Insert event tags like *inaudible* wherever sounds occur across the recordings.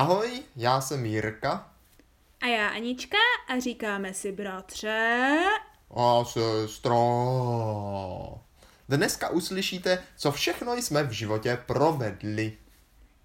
Ahoj, já jsem Jirka. A já Anička a říkáme si bratře. A sestro. Dneska uslyšíte, co všechno jsme v životě provedli.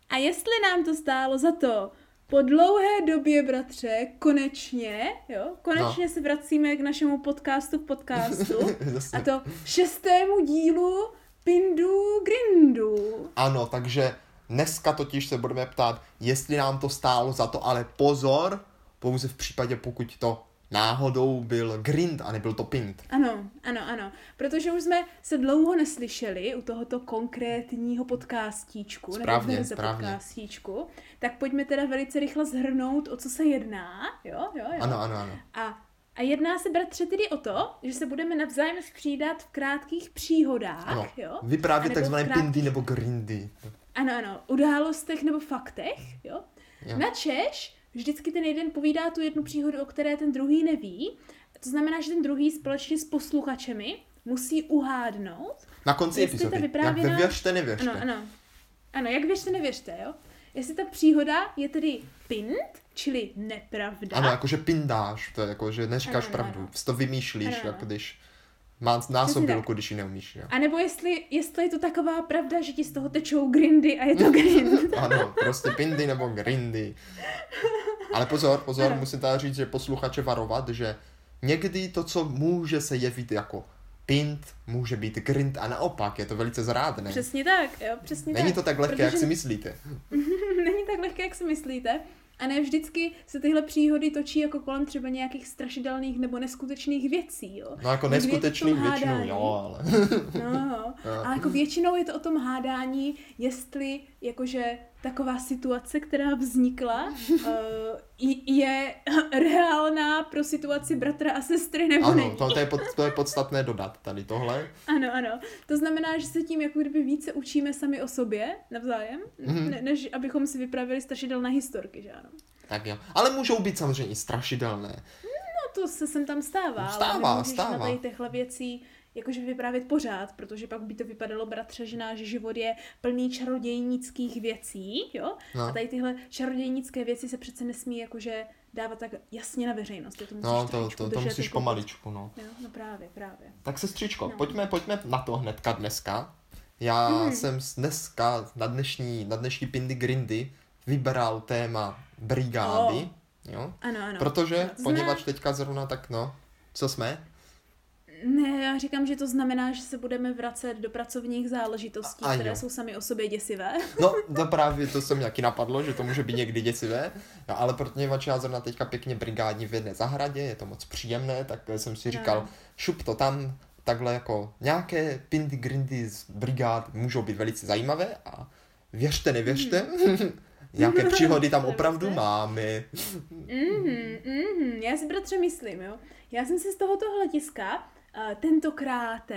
A jestli nám to stálo za to, po dlouhé době, bratře, konečně, jo, konečně no. se vracíme k našemu podcastu podcastu. *laughs* a to šestému dílu Pindu Grindu. Ano, takže dneska totiž se budeme ptát, jestli nám to stálo za to, ale pozor, pouze v případě, pokud to náhodou byl grind a nebyl to pint. Ano, ano, ano. Protože už jsme se dlouho neslyšeli u tohoto konkrétního podcastíčku, správně, nebo správně. podcastíčku, tak pojďme teda velice rychle zhrnout, o co se jedná. Jo, jo, jo. Ano, ano, ano. A a jedná se, bratře, tedy o to, že se budeme navzájem střídat v krátkých příhodách, ano. jo? Vyprávět takzvané krátkých... pindy nebo grindy. Ano, ano, událostech nebo faktech, jo? jo. Na Češ vždycky ten jeden povídá tu jednu příhodu, o které ten druhý neví. To znamená, že ten druhý společně s posluchačemi musí uhádnout. Na konci epizody. Vyprávěná... Jak věřte, nevěřte. Ano, ano. Ano, jak věřte, nevěřte, jo? Jestli ta příhoda je tedy pint, čili nepravda. Ano, jakože pindáš, to je jako, že neříkáš ano, pravdu, ano. to vymýšlíš, ano, jako když má násobilku, když ji neumíš. Jo. A nebo jestli, jestli je to taková pravda, že ti z toho tečou grindy a je to grind. *laughs* ano, prostě pindy nebo grindy. Ale pozor, pozor, ano. musím tady říct, že posluchače varovat, že někdy to, co může se jevit jako pint, může být grind a naopak, je to velice zrádné. Přesně tak, jo, přesně Není tak. to tak lehké, Protože... jak si myslíte. *laughs* Není tak lehké, jak si myslíte. A ne vždycky se tyhle příhody točí jako kolem třeba nějakých strašidelných nebo neskutečných věcí, jo. No jako neskutečných většinou, jo, ale... no, no. ale *laughs* jako většinou je to o tom hádání, jestli jakože taková situace, která vznikla, *laughs* uh, je *laughs* reálná pro situaci bratra a sestry nebo ano. To, to, je pod, to je podstatné dodat tady tohle. Ano, ano. To znamená, že se tím jako kdyby více učíme sami o sobě navzájem, mm-hmm. ne, než abychom si vypravili strašidelné historky, že ano. Tak jo. Ale můžou být samozřejmě i strašidelné. No to se sem tam stává. Stává, ale stává. na tady těchto věcí jakože vyprávět pořád, protože pak by to vypadalo, bratře, že život je plný čarodějnických věcí, jo? No. A tady tyhle čarodějnické věci se přece nesmí jakože dávat tak jasně na veřejnost. To musíš no, to, to, to musíš jako pomaličku, no. Jo, no právě, právě. Tak sestřičko, no. pojďme, pojďme na to hnedka dneska. Já hmm. jsem dneska na dnešní, na dnešní Pindy Grindy vybral téma brigády. Oh. Jo? Ano, ano. Protože, ano, poněvadž teďka zrovna tak, no, co jsme? Ne, já říkám, že to znamená, že se budeme vracet do pracovních záležitostí, a, které jo. jsou sami o sobě děsivé. *laughs* No, to právě to se mi taky napadlo, že to může být někdy děsivé, no, ale protože já zrovna teďka pěkně brigádní v jedné zahradě, je to moc příjemné, tak jsem si říkal, no. šup to tam, takhle jako nějaké pindy grindy z brigád můžou být velice zajímavé a věřte, nevěřte, *laughs* mm. nějaké příhody tam *laughs* opravdu máme. Mm-hmm, mm-hmm. Já si bratře myslím, jo. Já jsem si z tohoto hlediska tentokrát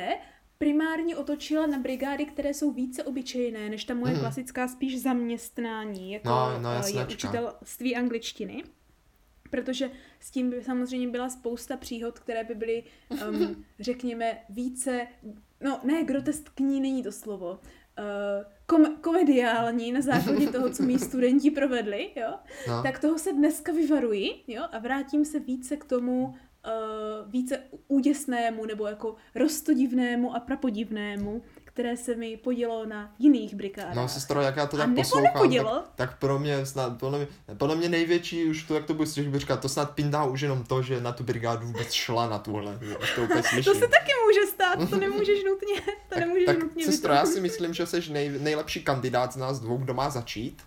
primárně otočila na brigády, které jsou více obyčejné, než ta moje mm. klasická spíš zaměstnání, jako no, no, je učitelství angličtiny. Protože s tím by samozřejmě byla spousta příhod, které by byly, um, *laughs* řekněme, více, no ne, groteskní není to slovo, uh, kom- komediální na základě *laughs* toho, co mý studenti provedli, jo, no. tak toho se dneska vyvaruji, jo, a vrátím se více k tomu, uh, více úděsnému nebo jako rostodivnému a prapodivnému, které se mi podělo na jiných brigádách. No, sestro, jak já to tak poslouchám, tak, tak, pro mě snad, podle mě, podle mě největší, už to, jak to budeš říkat, to snad pindá už jenom to, že na tu brigádu vůbec šla na tuhle. To, úplně to se taky může stát, to nemůžeš nutně, to tak, nemůžeš tak, nutně sestro, já si myslím, že jsi nej, nejlepší kandidát z nás dvou, kdo má začít.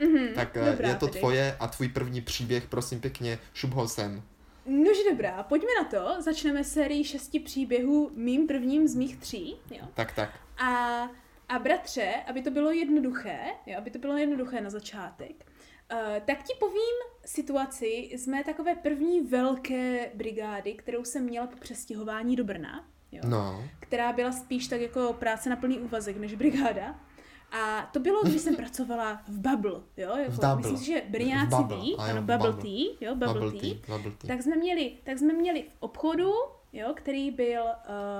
Mm-hmm, tak eh, dobrá, je to tedy. tvoje a tvůj první příběh, prosím pěkně, šup ho sem. Nož dobrá, pojďme na to. Začneme sérii šesti příběhů mým prvním z mých tří. Jo? Tak, tak. A, a bratře, aby to bylo jednoduché, jo, aby to bylo jednoduché na začátek, uh, tak ti povím situaci z mé takové první velké brigády, kterou jsem měla po přestěhování do Brna. Jo, no. Která byla spíš tak jako práce na plný úvazek než brigáda. A to bylo, když jsem *laughs* pracovala v Bubble, jo, jako, v myslím si, že Brňáci ví, ano, Bubble, Tea, jo, Bubble, bubble tea, tea, bubble tea. Tak jsme měli, tak jsme měli v obchodu, jo, který byl uh,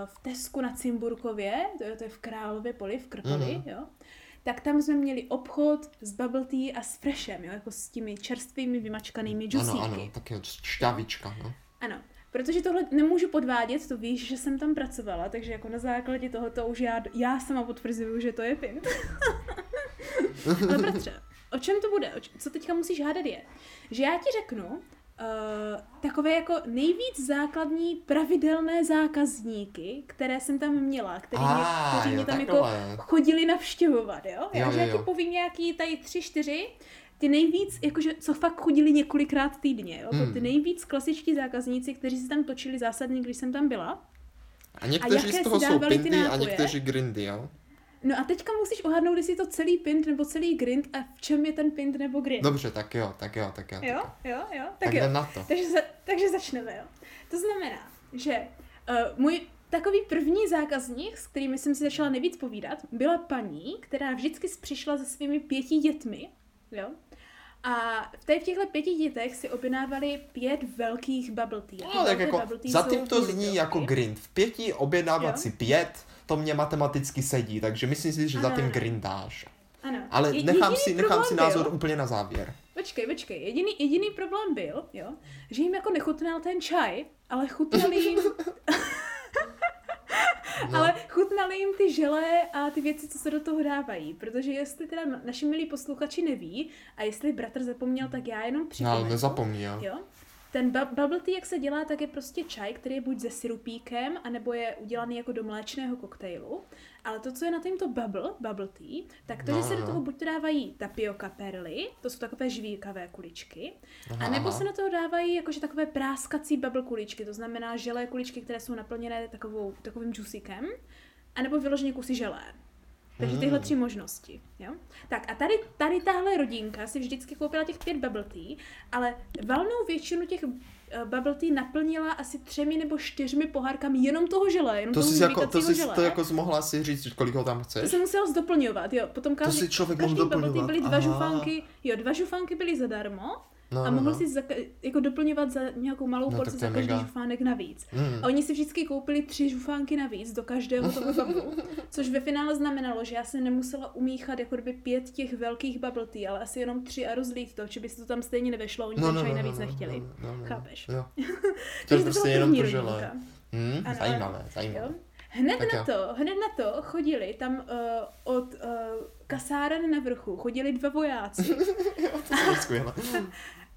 v Tesku na Cimburkově, to je, to je v Králově poli, v Krkovi, mm-hmm. jo, tak tam jsme měli obchod s bubble tea a s freshem, jo, jako s těmi čerstvými vymačkanými džusíky. Ano, ano, tak je šťavička, no. Ano, protože tohle nemůžu podvádět, to víš, že jsem tam pracovala, takže jako na základě tohoto už já, já sama potvrzuju, že to je pint. *laughs* Ale bratře, o čem to bude? Co teďka musíš hádat je, že já ti řeknu uh, takové jako nejvíc základní pravidelné zákazníky, které jsem tam měla, který mě, kteří jo, mě tam jako chodili navštěvovat, jo? Jo, Já, že jo, já ti jo. povím nějaký tady tři, čtyři, ty nejvíc, jakože co fakt chodili několikrát týdně, jo? Hmm. Ty nejvíc klasičtí zákazníci, kteří se tam točili zásadně, když jsem tam byla. A někteří jaké z toho jsou pindy a někteří grindy, jo? No a teďka musíš ohádnout, jestli je to celý pint nebo celý grind a v čem je ten pint nebo grind. Dobře, tak jo, tak jo, tak jo. Jo, jo, jo, tak, Tak jo. na to. Takže, za, takže začneme, jo. To znamená, že uh, můj takový první zákazník, s kterými jsem si začala nejvíc povídat, byla paní, která vždycky přišla se svými pěti dětmi, jo. A v v těchto pěti dětech si objednávali pět velkých bubble tea. No, tak jako, bubble tea zatím jsou to zní litrovky. jako grind. V pěti objednávat Jo. si pět, to mě matematicky sedí, takže myslím si, že Ano, zatím ano. grindáš. Ano. Ale Je- nechám si, nechám si byl- názor úplně na závěr. Počkej, počkej. Jediný, jediný problém byl, jo, že jim jako nechutnal ten čaj, ale chutnali jim, *laughs* No. ale chutnali jim ty želé a ty věci, co se do toho dávají. Protože jestli teda naši milí posluchači neví a jestli bratr zapomněl, tak já jenom No, připomenu. ale nezapomni, jo. Ten bu- bubble tea, jak se dělá, tak je prostě čaj, který je buď se sirupíkem, anebo je udělaný jako do mléčného koktejlu. Ale to, co je na tomto bubble, bubble tea, tak to, No, že se do no. toho buď to dávají tapioka perly, to jsou takové žvíkavé kuličky, Aha, a nebo aha. se na toho dávají jakože takové práskací bubble kuličky, to znamená želé kuličky, které jsou naplněné takovou, takovým džusíkem, anebo vyloženě kusy želé. Takže tyhle tři možnosti, jo? Tak a tady, tady tahle rodinka si vždycky koupila těch pět bubble tea, ale valnou většinu těch eh, bubble tea naplnila asi třemi nebo čtyřmi pohárkami jenom toho želé, jenom To toho jsi, jako, to jsi želé. to jako mohla si říct, kolik ho tam To chceš? jsem musela zdoplňovat, jo. Potom každý, si člověk každý mohl bubble tea byly dva aha. žufánky, jo, dva žufánky byly zadarmo No, a no, mohl no. si zaka- jako doplňovat za nějakou malou No, porci to za je každý mega. žufánek navíc. Mm. A oni si vždycky koupili tři žufánky navíc do každého toho *laughs* bublu, což ve finále znamenalo, že já jsem nemusela umíchat jako kdyby pět těch velkých bubble tea, ale asi jenom tři a rozlít to, že by se to tam stejně nevešlo, oni ten čaj navíc nechtěli. No, no, no. Chápeš? Jo. *laughs* To prostě byla jenom to rodinka. Hmm, Ano, zajímavé, Jo? zajímavé. Hned Tak na jo. to, hned na to chodili tam uh, od uh, kasáren na vrchu, chodili dva vojáci. *laughs* To je skvělé.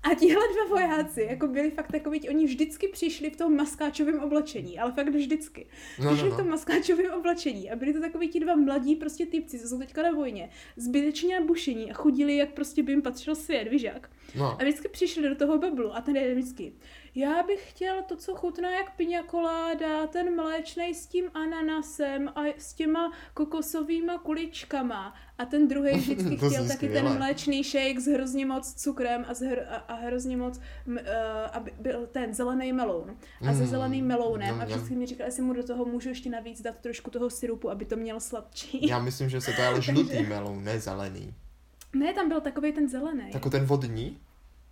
A tihle dva vojáci, jako byli fakt takový, oni vždycky přišli v tom maskáčovém oblečení, ale fakt vždycky. No, Přišli no, v tom no. maskáčovém oblečení a byli to takový ti dva mladí prostě typci, co jsou teďka na vojně, zbytečně nabušení a chodili, jak prostě by jim patřil svět, víš jak. No. A vždycky přišli do toho bablu a ten jeden vždycky, já bych chtěl to, co chutná jak piña colada, ten mléčnej s tím ananasem a s těma kokosovýma kuličkama. A ten druhý *laughs* vždycky chtěl taky skvělé. ten mléčný shake s hrozně moc cukrem a, hr- a, a hrozně moc, uh, aby byl ten zelený meloun. A se Mm, zeleným melounem. jam, A vždycky mi říkal, jestli mu do toho můžu ještě navíc dát trošku toho syrupu, aby to měl sladčí. Já myslím, že se to je *laughs* žlutý meloun, ne zelený. Ne, tam byl takový ten zelený. Jako ten vodní?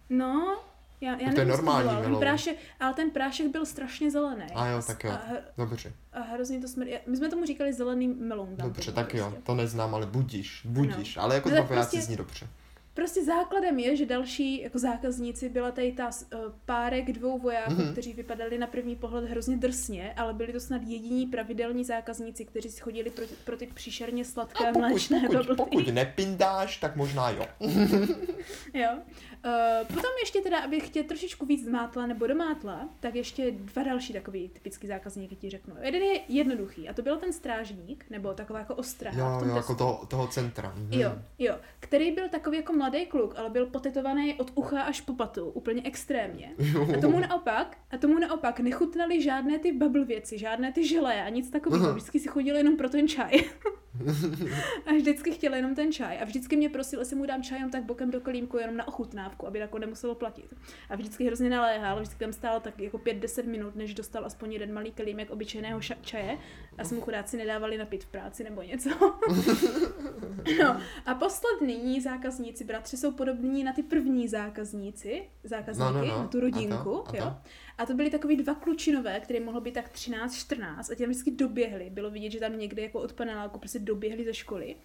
No, já, já to je normální ale ten prášek, ale ten prášek byl strašně zelený. A jo, tak jo. A, Dobře, a hrozně to smrt. My jsme tomu říkali zelený meloun. tam dobře, tak jo, prostě. to neznám, ale budíš, budíš, ale jako No dva tak vojáci prostě- zní dobře. Prostě základem je, že další jako zákazníci byla tady ta uh, párek dvou vojáků, Mhm. mm-hmm. kteří vypadali na první pohled hrozně drsně, ale byli to snad jediní pravidelní zákazníci, kteří si chodili pro, pro ty příšerně sladké A pokud, mléčné pokud, tea. pokud nepindáš, tak možná jo. *laughs* Jo. Uh, potom ještě teda, abych tě trošičku víc zmátla nebo domátla, tak ještě dva další takový typický zákazníky ti řeknu. Jeden je jednoduchý a to byl ten strážník, nebo taková jako ostraha v Jo, tom jo, jako toho, toho centra. Mhm. Jo, jo, který byl takový jako mladý kluk, ale byl potetovaný od ucha až po patu, úplně extrémně. A tomu *laughs* naopak, a tomu naopak nechutnali žádné ty bubble věci, žádné ty želé a nic takového. Vždycky si chodil jenom pro ten čaj. *laughs* *laughs* a vždycky chtěl jenom ten čaj. A vždycky mě prosil, jestli mu dám čaj jenom tak bokem do kolímku, jenom na ochutnávku, aby jako nemuselo platit. A vždycky hrozně naléhal, vždycky tam stál tak jako 5-10 minut, než dostal aspoň jeden malý kelímek obyčejného ša- čaje a jsme mu chudáci nedávali napít v práci nebo něco. *laughs* no a poslední zákazníci, bratři, jsou podobní na ty první zákazníci, zákazníky, No, no, no. na tu A rodinku, to? A to? jo. A to byly takový dva klučinové, které mohlo být tak 13-14 a ti tam vždycky doběhli. Bylo vidět, že tam někde jako od paneláku prostě doběhli ze školy.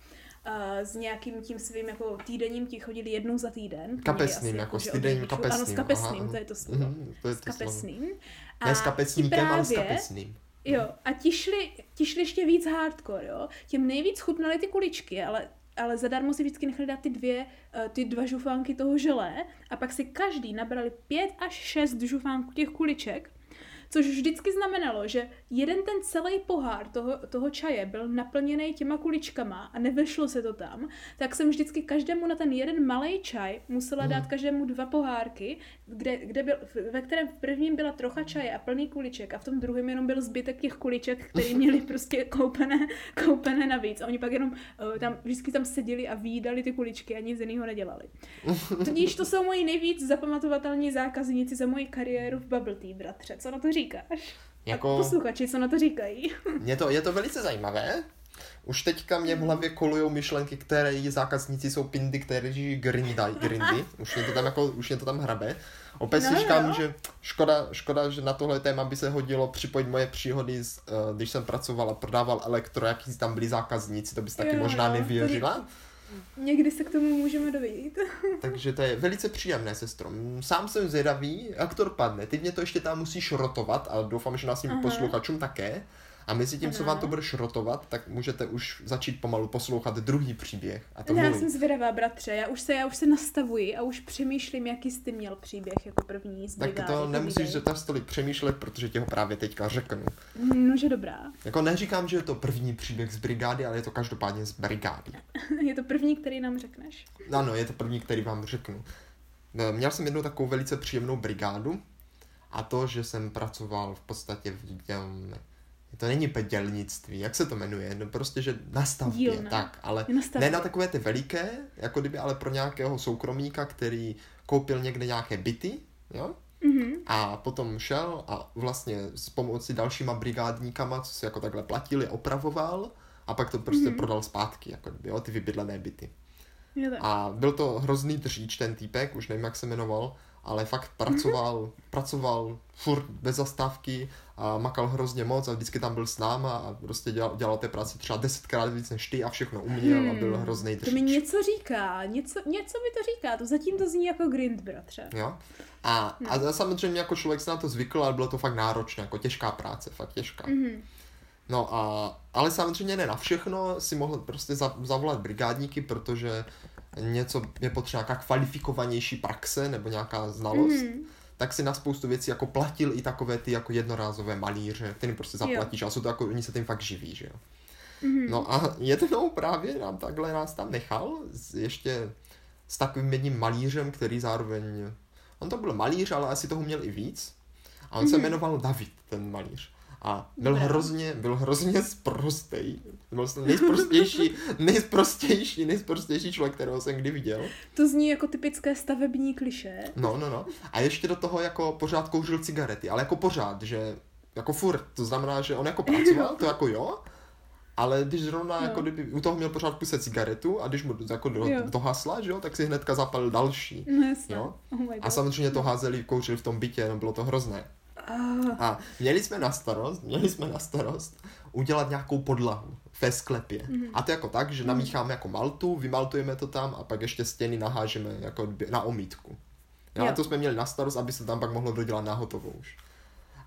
s nějakým tím svým jako týdenním, ti chodili jednou za týden. Kapesným, asi, jako, jako s týdenním kapesným. Ano, s kapesným, aha, to je to slovo. Mm, to je to s kapesným. Slovo. A ne s kapesníkem, právě, ale s kapesným. Jo, a ti šli, ti šli ještě víc hardcore, jo. Těm nejvíc chutnaly ty kuličky, ale ale zadarmo si vždycky nechali dát ty dvě, uh, ty dva žufánky toho želé a pak si každý nabrali pět až šest žufánků těch kuliček Což vždycky znamenalo, že jeden ten celý pohár toho, toho čaje byl naplněný těma kuličkama a nevešlo se to tam, tak jsem vždycky každému na ten jeden malý čaj musela mm. dát každému dva pohárky, kde, kde byl, ve kterém v prvním byla trocha čaje a plný kuliček a v tom druhém jenom byl zbytek těch kuliček, které *laughs* měli prostě koupené, koupené navíc. A oni pak jenom uh, tam, vždycky tam seděli a výdali ty kuličky a nic jiného nedělali. Tudíž to jsou moji nejvíc zapamatovatelní zákazníci za moji kariéru v Bubble Tea, bratře. Co na to říkáš? Jako... Posluchači, co na to říkají? je, to, je to velice zajímavé. Už teďka mě v hlavě kolují myšlenky, které zákazníci jsou pindy, které žijí grindaj, grindy. Už mě to tam jako, už mě to tam hrabe. Opět no, si říkám, no. že škoda, škoda, že na tohle téma by se hodilo připojit moje příhody, z, uh, když jsem pracoval a prodával elektro, jaký tam byli zákazníci, to bys taky jo, možná nevěřila. Někdy se k tomu můžeme dovít. *laughs* Takže to je velice příjemné, sestro. Sám jsem zvědavý, jak to dopadne. Ty mě to ještě tam musíš rotovat a doufám, že nás tím posluchačům také. A mezi tím, co vám to bude šrotovat, tak můžete už začít pomalu poslouchat druhý příběh. A to já jsem zvědavá, bratře. Já už se, já už se nastavuji a už přemýšlím, jaký jsi měl příběh jako první z Tak to nemusíš že tak stolik přemýšlet, protože ti ho právě teďka řeknu. No, že dobrá. Jako neříkám, že je to první příběh z brigády, ale je to každopádně z brigády. *laughs* je to první, který nám řekneš. Ano, je to první, který vám řeknu. Měl jsem jednu takovou velice příjemnou brigádu a to, že jsem pracoval v podstatě v to není pedělnictví, jak se to jmenuje, no prostě, že na stavbě, Dílna. tak, ale na ne na takové ty veliké, jako kdyby, ale pro nějakého soukromníka, který koupil někde nějaké byty, jo, mm-hmm. a potom šel a vlastně s pomocí dalšíma brigádníkama, co si jako takhle platili, opravoval a pak to prostě mm-hmm. prodal zpátky, jako kdyby, jo, ty vybydlené byty. A byl to hrozný dříč, ten týpek, už nevím, jak se jmenoval, ale fakt pracoval, pracoval furt bez zastávky a makal hrozně moc a vždycky tam byl s náma a prostě dělal, dělal té práci třeba desetkrát víc než ty a všechno uměl hmm. a byl hmm. hrozný To mi něco říká, něco, něco mi to říká, to zatím to zní jako grind, bratře. Jo? A, no. a samozřejmě jako člověk se na to zvykl, ale bylo to fakt náročné, jako těžká práce, fakt těžká. Mm-hmm. No a, ale samozřejmě ne na všechno si mohl prostě zavolat brigádníky, protože něco je potřeba nějaká kvalifikovanější praxe nebo nějaká znalost, mm-hmm. tak si na spoustu věcí jako platil i takové ty jako jednorázové malíře, který prostě zaplatíš jo. a jsou to jako, oni se tím fakt živí, že jo. Mm-hmm. No a jednou právě nám takhle nás tam nechal, ještě s takovým jedním malířem, který zároveň, on to byl malíř, ale asi toho měl i víc. A on mm-hmm. se mhm. jmenoval David, ten malíř. A byl Dobrá. hrozně, byl hrozně sprostej. Byl jsem nejsprostější, *laughs* nejsprostější, nejsprostější člověk, kterého jsem kdy viděl. To zní jako typické stavební kliše. No, no, no. A ještě do toho jako pořád kouřil cigarety, ale jako pořád, že jako furt, to znamená, že on jako *laughs* pracoval, to jako jo, ale když zrovna, no. jako kdyby u toho měl pořád puse cigaretu a když mu jako do, to hasla, že jo, tak si hnedka zapalil další. No, jo? Oh a samozřejmě to házeli, kouřili v tom bytě, no bylo to hrozné. A měli jsme na starost, měli jsme na starost udělat nějakou podlahu ve sklepě. Mm-hmm. A to jako tak, že namícháme jako maltu, vymaltujeme to tam a pak ještě stěny nahážeme jako na omítku. Jo, a to jsme měli na starost, aby se tam pak mohlo dodělat na hotovou už.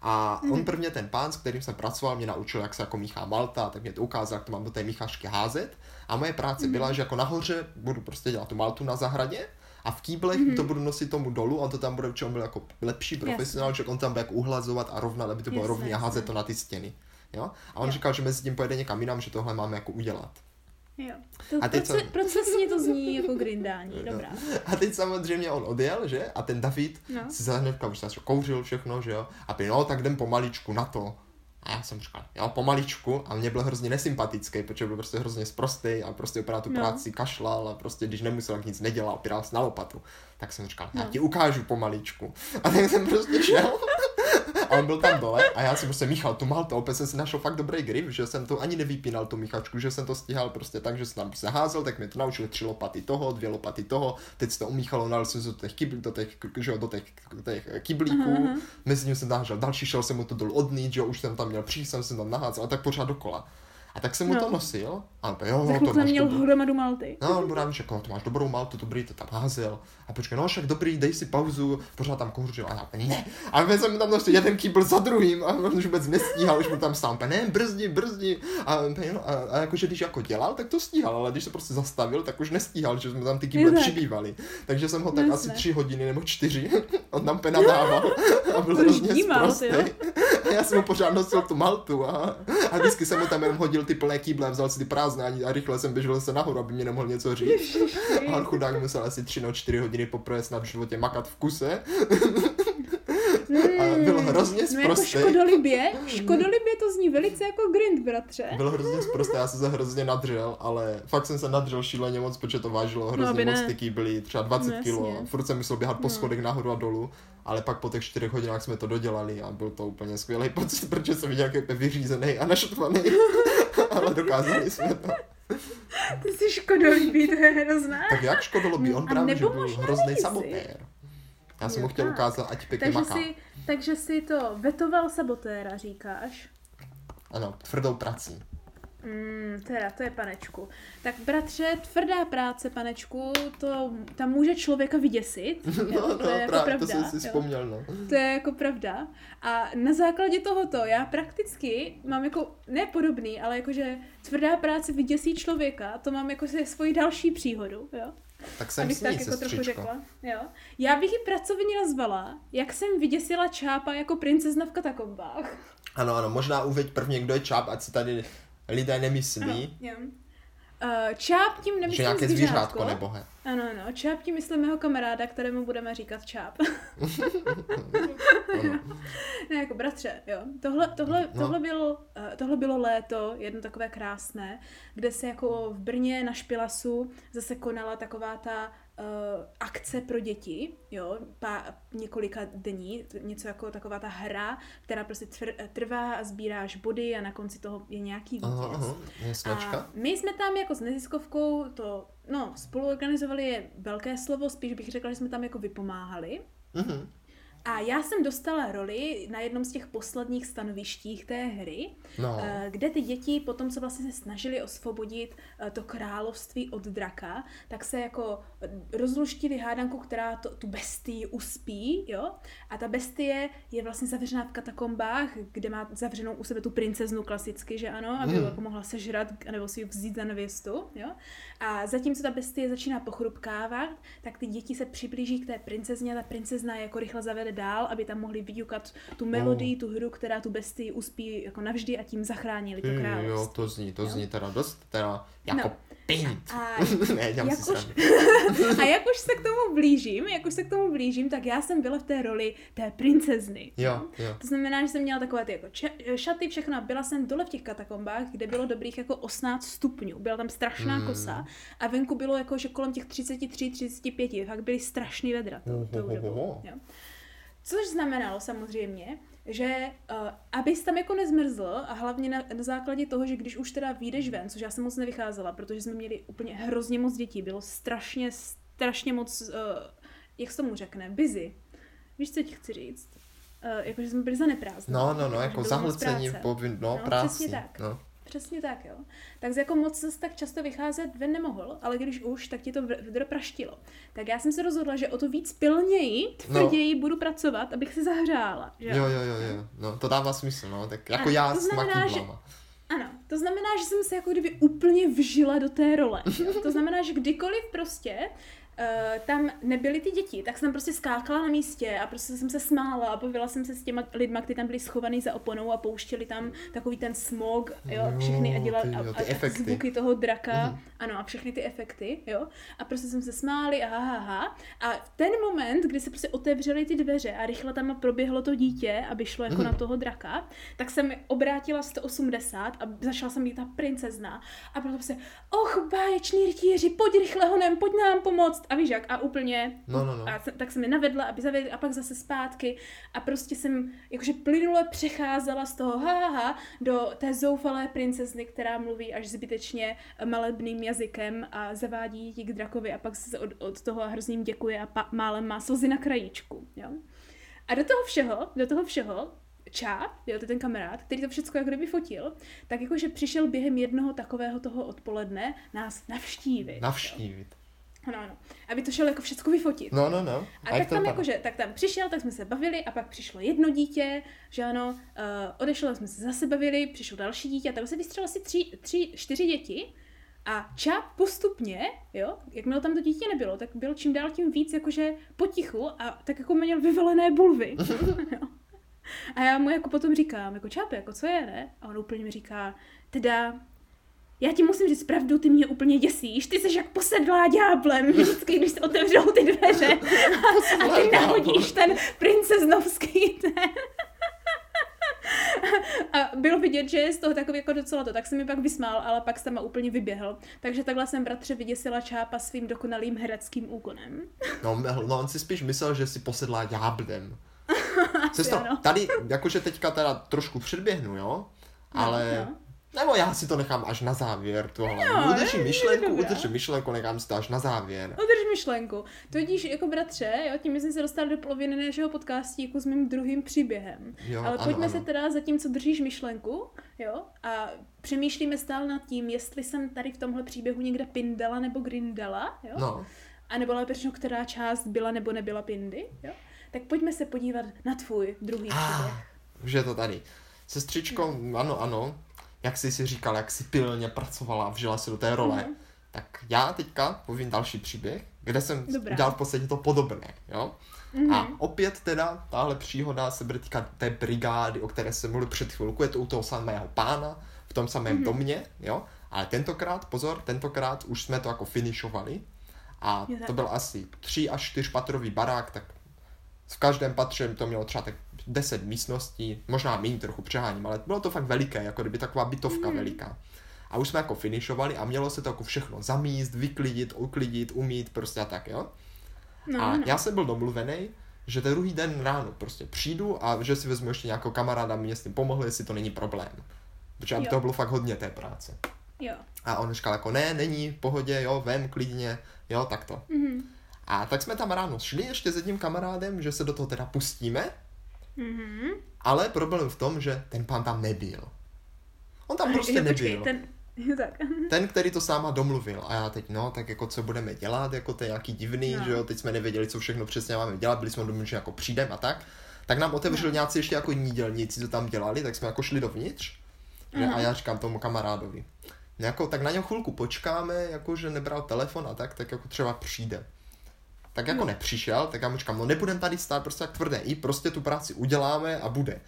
A mm-hmm. on prvně ten pán, s kterým jsem pracoval, mě naučil, jak se jako míchá malta, tak mě to ukázal, jak to mám do té míchačky házet. A moje práce mm-hmm. byla, že jako nahoře budu prostě dělat tu maltu na zahradě a v kýblech mm-hmm. to budu nosit tomu dolů, on to tam bude, on byl jako lepší profesionál, že on tam bude jako uhlazovat a rovnat, aby to bylo rovný a házet to na ty stěny. Jo? A on jo. říkal, že mezi tím pojede někam jinam, že tohle máme jako udělat. Jo. To, a teď proces, co... procesně to zní *laughs* jako grindání, dobrá. A teď samozřejmě on odjel, že? A ten David no. si za hnedka už kouřil všechno, že jo? A by, no, tak jdem pomaličku na to. A já jsem říkal, jo, pomaličku. A mě byl hrozně nesympatický, protože byl prostě hrozně sprostý a prostě opravdu tu no. práci kašlal a prostě když nemusel, tak nic nedělal, opíral se na lopatu. Tak jsem říkal, no. já ti ukážu pomaličku. A tak jsem prostě šel *laughs* a on byl tam dole a já jsem prostě míchal tu malto, opět jsem si našel fakt dobrý grip, že jsem to ani nevypínal tu míchačku, že jsem to stíhal prostě tak, že jsem tam prostě házel, tak mě to naučil tři lopaty toho, dvě lopaty toho, teď se to umíchalo, nal jsem se do těch, kybl, do těch, že, do těch, těch kyblíků, uh-huh. mezi ním jsem nahážel další, šel jsem mu to dolů odnít, že už jsem tam měl přísem, jsem tam naházel a tak pořád dokola. A A tak jsem mu No. to nosil a to jo, Za to chvilku máš měl dobrou. hromadu malty. No, on bude říkal, no, to máš dobrou maltu, dobrý, to tam házel. A počkej, no však dobrý, dej si pauzu, pořád tam kouřil. A já, ne. A my jsem tam nosil jeden kýbl za druhým a on už vůbec nestíhal, už mu tam stál, ne, brzdi, brzdi. A, no, a, a, jakože když jako dělal, tak to stíhal, ale když se prostě zastavil, tak už nestíhal, že jsme tam ty kýble tak. přibývali. Takže jsem ho tak Jasné. asi tři hodiny nebo čtyři, *laughs* on tam penadával *laughs* a byl To hrozně jo? A já jsem mu pořád nosil tu maltu a, a vždycky jsem mu tam jenom hodil ty plné kýble vzal si ty prázdné a, rychle jsem běžel se nahoru, aby mě nemohl něco říct. A on chudák musel asi 3 nebo 4 hodiny poprvé snad v životě makat v kuse. A byl hrozně No jako škodolibě, škodolibě to zní velice jako grind, bratře. Byl hrozně sprostý, já jsem se hrozně nadřel, ale fakt jsem se nadřel šíleně moc, protože to vážilo No, hrozně aby moc, ty kýbly, třeba 20 No, kilo. jasně. Furt jsem musel běhat po No. schodech nahoru a dolů, ale pak po těch 4 hodinách jsme to dodělali a byl to úplně skvělý pocit, protože jsem viděl, jak je vyřízený a naštvaný. *laughs* ale *laughs* dokázali jsme to. Ty jsi škodolibý, to je hrozné. Tak jak škodolobí? On právě, že nebo byl hrozný sabotér. Já jsem Jo, mu chtěl tak. ukázat, ať pěkně Takže maká. si, takže si to vetoval sabotéra, říkáš? Ano, tvrdou prací. Mm, teda, to je panečku. Tak bratře, tvrdá práce, panečku, to tam může člověka vyděsit. *laughs* Jo, No, to je no, jako právě, pravda. to jsem si jo. vzpomněl, no. To je jako pravda. A na základě tohoto já prakticky mám jako, ne podobný, ale jakože tvrdá práce vyděsí člověka, to mám jako se svoji další příhodu, jo. Tak jsem Abych s tak ní, jako trochu řekla. Jo. Já bych ji pracovně nazvala, jak jsem vyděsila čápa jako princezna v katakombách. Ano, ano, možná uveď prvně, kdo je čáp, ať si tady lidé Ano, nemyslí, jo. Uh, čáp tím nemyslím že nějaké zvířátko nebo he. Ano, ano, čáp tím myslím mého kamaráda, kterému budeme říkat čáp. Ne, jako bratře, jo. Tohle, tohle, No. tohle, bylo, uh, tohle bylo léto, jedno takové krásné, kde se jako v Brně na Špilasu zase konala taková ta uh, akce pro děti, jo, pá, několika dní, něco jako taková ta hra, která prostě tvr, trvá a sbíráš body a na konci toho je nějaký vítěz. Aha, aha. A my jsme tam jako s neziskovkou to, no, spoluorganizovali je velké slovo, spíš bych řekla, že jsme tam jako vypomáhali. Mhm. A já jsem dostala roli na jednom z těch posledních stanovištích té hry, No, eh, kde ty děti potom, co vlastně se snažili osvobodit eh, to království od draka, tak se jako eh, rozluštili hádanku, která to, tu bestii uspí, jo? A ta bestie je vlastně zavřená v katakombách, kde má zavřenou u sebe tu princeznu klasicky, že ano, aby Mm. mm. jako mohla sežrat nebo si ji vzít za nevěstu, jo? A zatímco ta bestie začíná pochrupkávat, tak ty děti se přiblíží k té princezně a ta princezna je jako rychle zavede dál, aby tam mohli vyťukat tu melodii, tu hru, která tu bestii uspí jako navždy a tím zachránili to jo, království. to zní, to jo? zní teda dost, teda jako No. pint. A *laughs* ne. *laughs* A jak už se k tomu blížím, jak už se k tomu blížím, tak já jsem byla v té roli té princezny. Jo, jo. To znamená, že jsem měla takové ty jako če- šaty, všechno. a Byla jsem dole v těch katakombách, kde bylo dobrých jako 18 stupňů. Byla tam strašná Mm. kosa a venku bylo jako, že kolem těch 33, 35, fakt byly strašný vedra. To, to bylo, jo. Což znamenalo samozřejmě, že uh, abys tam jako nezmrzl a hlavně na, na základě toho, že když už teda vyjdeš ven, což já jsem moc nevycházela, protože jsme měli úplně hrozně moc dětí, bylo strašně, strašně moc, uh, jak se tomu řekne, busy. Víš, co ti chci říct? Uh, jakože jsme byli zaneprázdní. No, no, no, jako zahlcení, no, No, práci. přesně tak. No. Přesně tak, jo. Tak jako moc zase tak často vycházet ven nemohl, ale když už, tak ti to v- dopraštilo. Tak já jsem se rozhodla, že o to víc pilněji, tvrději budu pracovat, abych se zahřála. Že? Jo, jo, jo, jo, no, to dává smysl, no, tak jako Ano, já to s znamená, makýblama. Ano, to znamená, že jsem se jako kdyby úplně vžila do té role. Jo? To znamená, že kdykoliv prostě uh, tam nebyly ty děti, tak jsem prostě skákala na místě a prostě jsem se smála a bavila jsem se s těma lidma, kteří tam byli schovaný za oponou a pouštěli tam takový ten smog, jo, Jo, všechny a dělali ty a, jo, a, ty a efekty. zvuky toho draka, Mhm. ano, a všechny ty efekty, jo. A prostě jsem se smáli a ha, ha, ha. A v ten moment, kdy se prostě otevřely ty dveře a rychle tam proběhlo to dítě, aby šlo jako Mhm. na toho draka, tak jsem obrátila 180 a začala jsem být ta princezna. A prostě, och, báječný rytíři, pojď rychle honem, pojď nám pomoct. A víš jak, a úplně, No, no, no. a se- tak jsem je navedla, aby zavedli a pak zase zpátky. A prostě jsem jakože plynule přecházela z toho ha, ha, ha do té zoufalé princezny, která mluví až zbytečně malebným jazykem a zavádí děti k drakovi a pak se od, od toho hrozně jim děkuje a pa, málem má slzy na krajíčku. Jo? A do toho všeho, do toho všeho, Čá, jo, to je ten kamarád, který to všechno jako kdyby fotil, tak jakože přišel během jednoho takového toho odpoledne nás navštívit. Navštívit. Jo. No, no. Aby to šel jako všechno vyfotit. No, no, no. A, a tak tam jakože, tak tam přišel, tak jsme se bavili a pak přišlo jedno dítě, že ano, uh, odešlo, jsme se zase bavili, přišlo další dítě a tam se vystřelilo asi tři, tři, čtyři děti a Ča postupně, jo, jakmile tam to dítě nebylo, tak bylo čím dál tím víc jakože potichu a tak jako měl vyvalené bulvy. *laughs* a já mu jako potom říkám, jako Čápe, jako co je, ne? A on úplně mi říká, teda, já ti musím říct pravdu, ty mě úplně děsíš, ty jsi jak posedlá ďáblem, vždycky, když se otevřou ty dveře a, a ty nahodíš ten princeznovský ten a bylo vidět, že je z toho takový jako docela to, tak se mi pak vysmál, ale pak se ma úplně vyběhl. Takže takhle jsem bratře vyděsila Čápa svým dokonalým hereckým úkonem. No, no on si spíš myslel, že si posedlá jáblem. Sestro, *laughs* tady, jakože teďka teda trošku předběhnu, jo? No, ale no, no. Nebo já si to nechám až na závěr, tohle. No, udržím myšlenku, udržím myšlenku, nechám si to až na závěr. Udrž myšlenku. Tudíž jako bratře, jo, tím jsme se dostali do poloviny našeho podcastíku s mým druhým příběhem. Jo, Ale ano, pojďme ano. se teda za tím, co držíš myšlenku, jo, a přemýšlíme stále nad tím, jestli jsem tady v tomhle příběhu někde pindala nebo grindala, jo. No. A nebo lépe řečeno, která část byla nebo nebyla pindy, jo. Tak pojďme se podívat na tvůj druhý ah, příběh. Už je to tady. Sestřičko, no. ano, ano, jak jsi si říkal, jak si pilně pracovala a vžila si do té role, mm-hmm. tak já teďka povím další příběh, kde jsem Dobrá. udělal v podstatě to podobné, jo. Mm-hmm. A opět teda tahle příhoda se bude týkat té brigády, o které jsem mluvil před chvilku, je to u toho samého pána, v tom samém mm-hmm. domě, jo. Ale tentokrát, pozor, tentokrát už jsme to jako finišovali a to byl asi tři až čtyřpatrový barák, tak v každém patře to mělo třeba tak 10 místností, možná méně trochu přeháním, ale bylo to fakt veliké, jako kdyby taková bytovka mm. veliká. A už jsme jako finišovali a mělo se to jako všechno zamíst, vyklidit, uklidit, umít, prostě a tak, jo. No, a no. já jsem byl domluvený, že ten druhý den ráno prostě přijdu a že si vezmu ještě nějakého kamaráda, mě s tím pomohli, jestli to není problém. Protože aby to bylo fakt hodně té práce. Jo. A on říkal jako ne, není, v pohodě, jo, vem, klidně, jo, tak to. Mm-hmm. A tak jsme tam ráno šli ještě s jedním kamarádem, že se do toho teda pustíme. Mm-hmm. Ale problém v tom, že ten pán tam nebyl. On tam prostě jo, nebyl. ten... *laughs* Tak. ten, který to sáma domluvil. A já teď, no, tak jako co budeme dělat, jako to je nějaký divný, no. že jo, teď jsme nevěděli, co všechno přesně máme dělat, byli jsme domluvili, že jako přijdem a tak. Tak nám otevřel no. nějací ještě jako jiní dělníci, co tam dělali, tak jsme jako šli dovnitř. Že, a já říkám tomu kamarádovi, jako, tak na něm chvilku počkáme, jako že nebral telefon a tak, tak jako třeba přijde tak jako no. nepřišel, tak já mu říkám, no nebudem tady stát prostě jak tvrdé i, prostě tu práci uděláme a bude.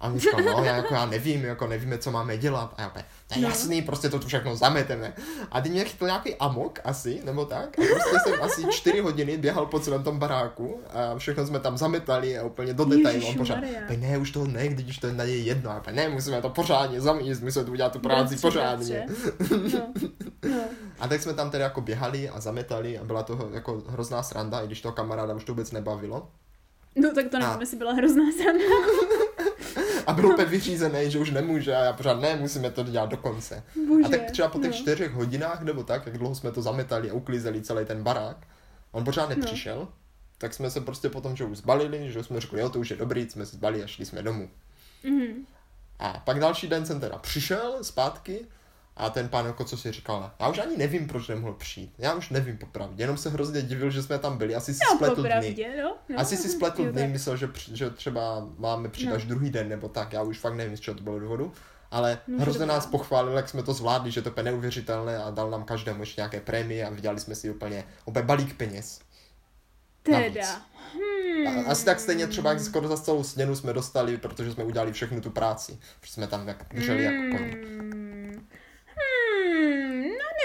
A on říkal, no, já, jako, já nevím, jako nevíme, co máme dělat. A já to je no. jasný, prostě to tu všechno zameteme. A teď mě chytl nějaký amok asi, nebo tak. A prostě jsem asi čtyři hodiny běhal po celém tom baráku a všechno jsme tam zametali a úplně do detailu. On pořád, ne, už to ne, když to je na něj jedno. A ne, musíme to pořádně zamíst, musíme tu udělat tu práci bratře, pořádně. No. *laughs* No. A tak jsme tam tedy jako běhali a zametali a byla to jako hrozná sranda, i když toho kamaráda už to vůbec nebavilo. No tak to nevím, jestli byla hrozná sranda. *laughs* a byl úplně vyřízený, že už nemůže a já pořád ne, musíme to dělat do konce. Bože, a tak třeba po těch no. čtyřech hodinách nebo tak, jak dlouho jsme to zametali a uklízeli celý ten barák, on pořád no. nepřišel, no. tak jsme se prostě potom, že už zbalili, že jsme řekli, jo, to už je dobrý, jsme se zbalili a šli jsme domů. Mm-hmm. A pak další den jsem teda přišel zpátky a ten pán jako co si říkal, já už ani nevím, proč nemohl přijít. Já už nevím popravdě, jenom se hrozně divil, že jsme tam byli. Asi si no, spletl popravdě, dny. No, no. Asi si spletl dny, myslel, že, že třeba máme přijít no. až druhý den, nebo tak. Já už fakt nevím, z čeho to bylo důvodu. Ale no, hrozně nás pochválil, jak jsme to zvládli, že to je neuvěřitelné a dal nám každému ještě nějaké prémie a vydělali jsme si úplně úplně balík peněz. Teda. Hmm. Asi tak stejně třeba jak skoro za celou směnu jsme dostali, protože jsme udělali všechnu tu práci. Protože jsme tam jak drželi hmm. jako koně.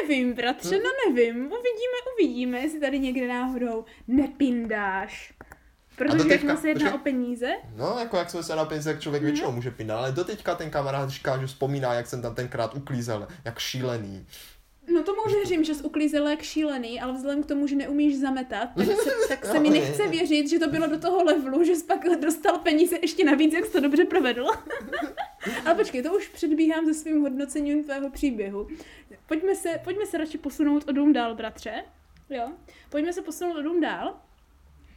Nevím, bratře, no nevím. Uvidíme, uvidíme, jestli tady někde náhodou nepindáš. Protože teďka, se jedná počkej, o peníze? No, jako jak jsme se na peníze, jak člověk mm. většinou může pindat, ale doteďka ten kamarád říká, že vzpomíná, jak jsem tam tenkrát uklízel, jak šílený. No tomu věřím, že jsi uklízel jak šílený, ale vzhledem k tomu, že neumíš zametat, tak se, *laughs* tak se mi nechce věřit, že to bylo do toho levelu, že jsi pak dostal peníze ještě navíc, jak jsi to dobře provedl. *laughs* ale počkej, to už předbíhám se svým hodnocením tvého příběhu. Pojďme se, pojďme se radši posunout o dům dál, bratře. Jo? Pojďme se posunout o dům dál.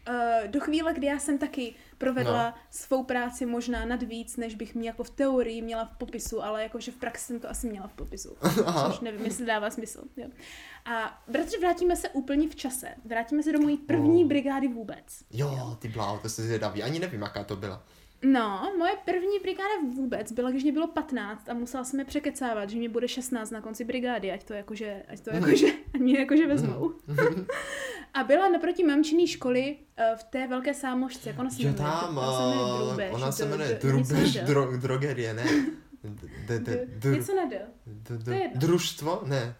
Uh, do chvíle, kdy já jsem taky provedla no. svou práci možná nad víc, než bych mě jako v teorii měla v popisu, ale jakože v praxi jsem to asi měla v popisu. *laughs* Aha. Což nevím, jestli dává smysl. Jo. A bratře, vrátíme se úplně v čase. Vrátíme se do mojí první oh. brigády vůbec. Jo, jo. ty bláho, to se zvědavý. Ani nevím, jaká to byla. No, moje první brigáda vůbec byla, když mě bylo 15 a musela jsem je překecávat, že mě bude 16 na konci brigády, ať to jakože, ať to jakože, *laughs* ať mě jakože vezmou. *laughs* a byla naproti mamčiný školy uh, v té velké sámošce, jak ona se jmenuje? tam, ona se jmenuje Drubež, drogerie, ne? Něco na D. Družstvo? Ne.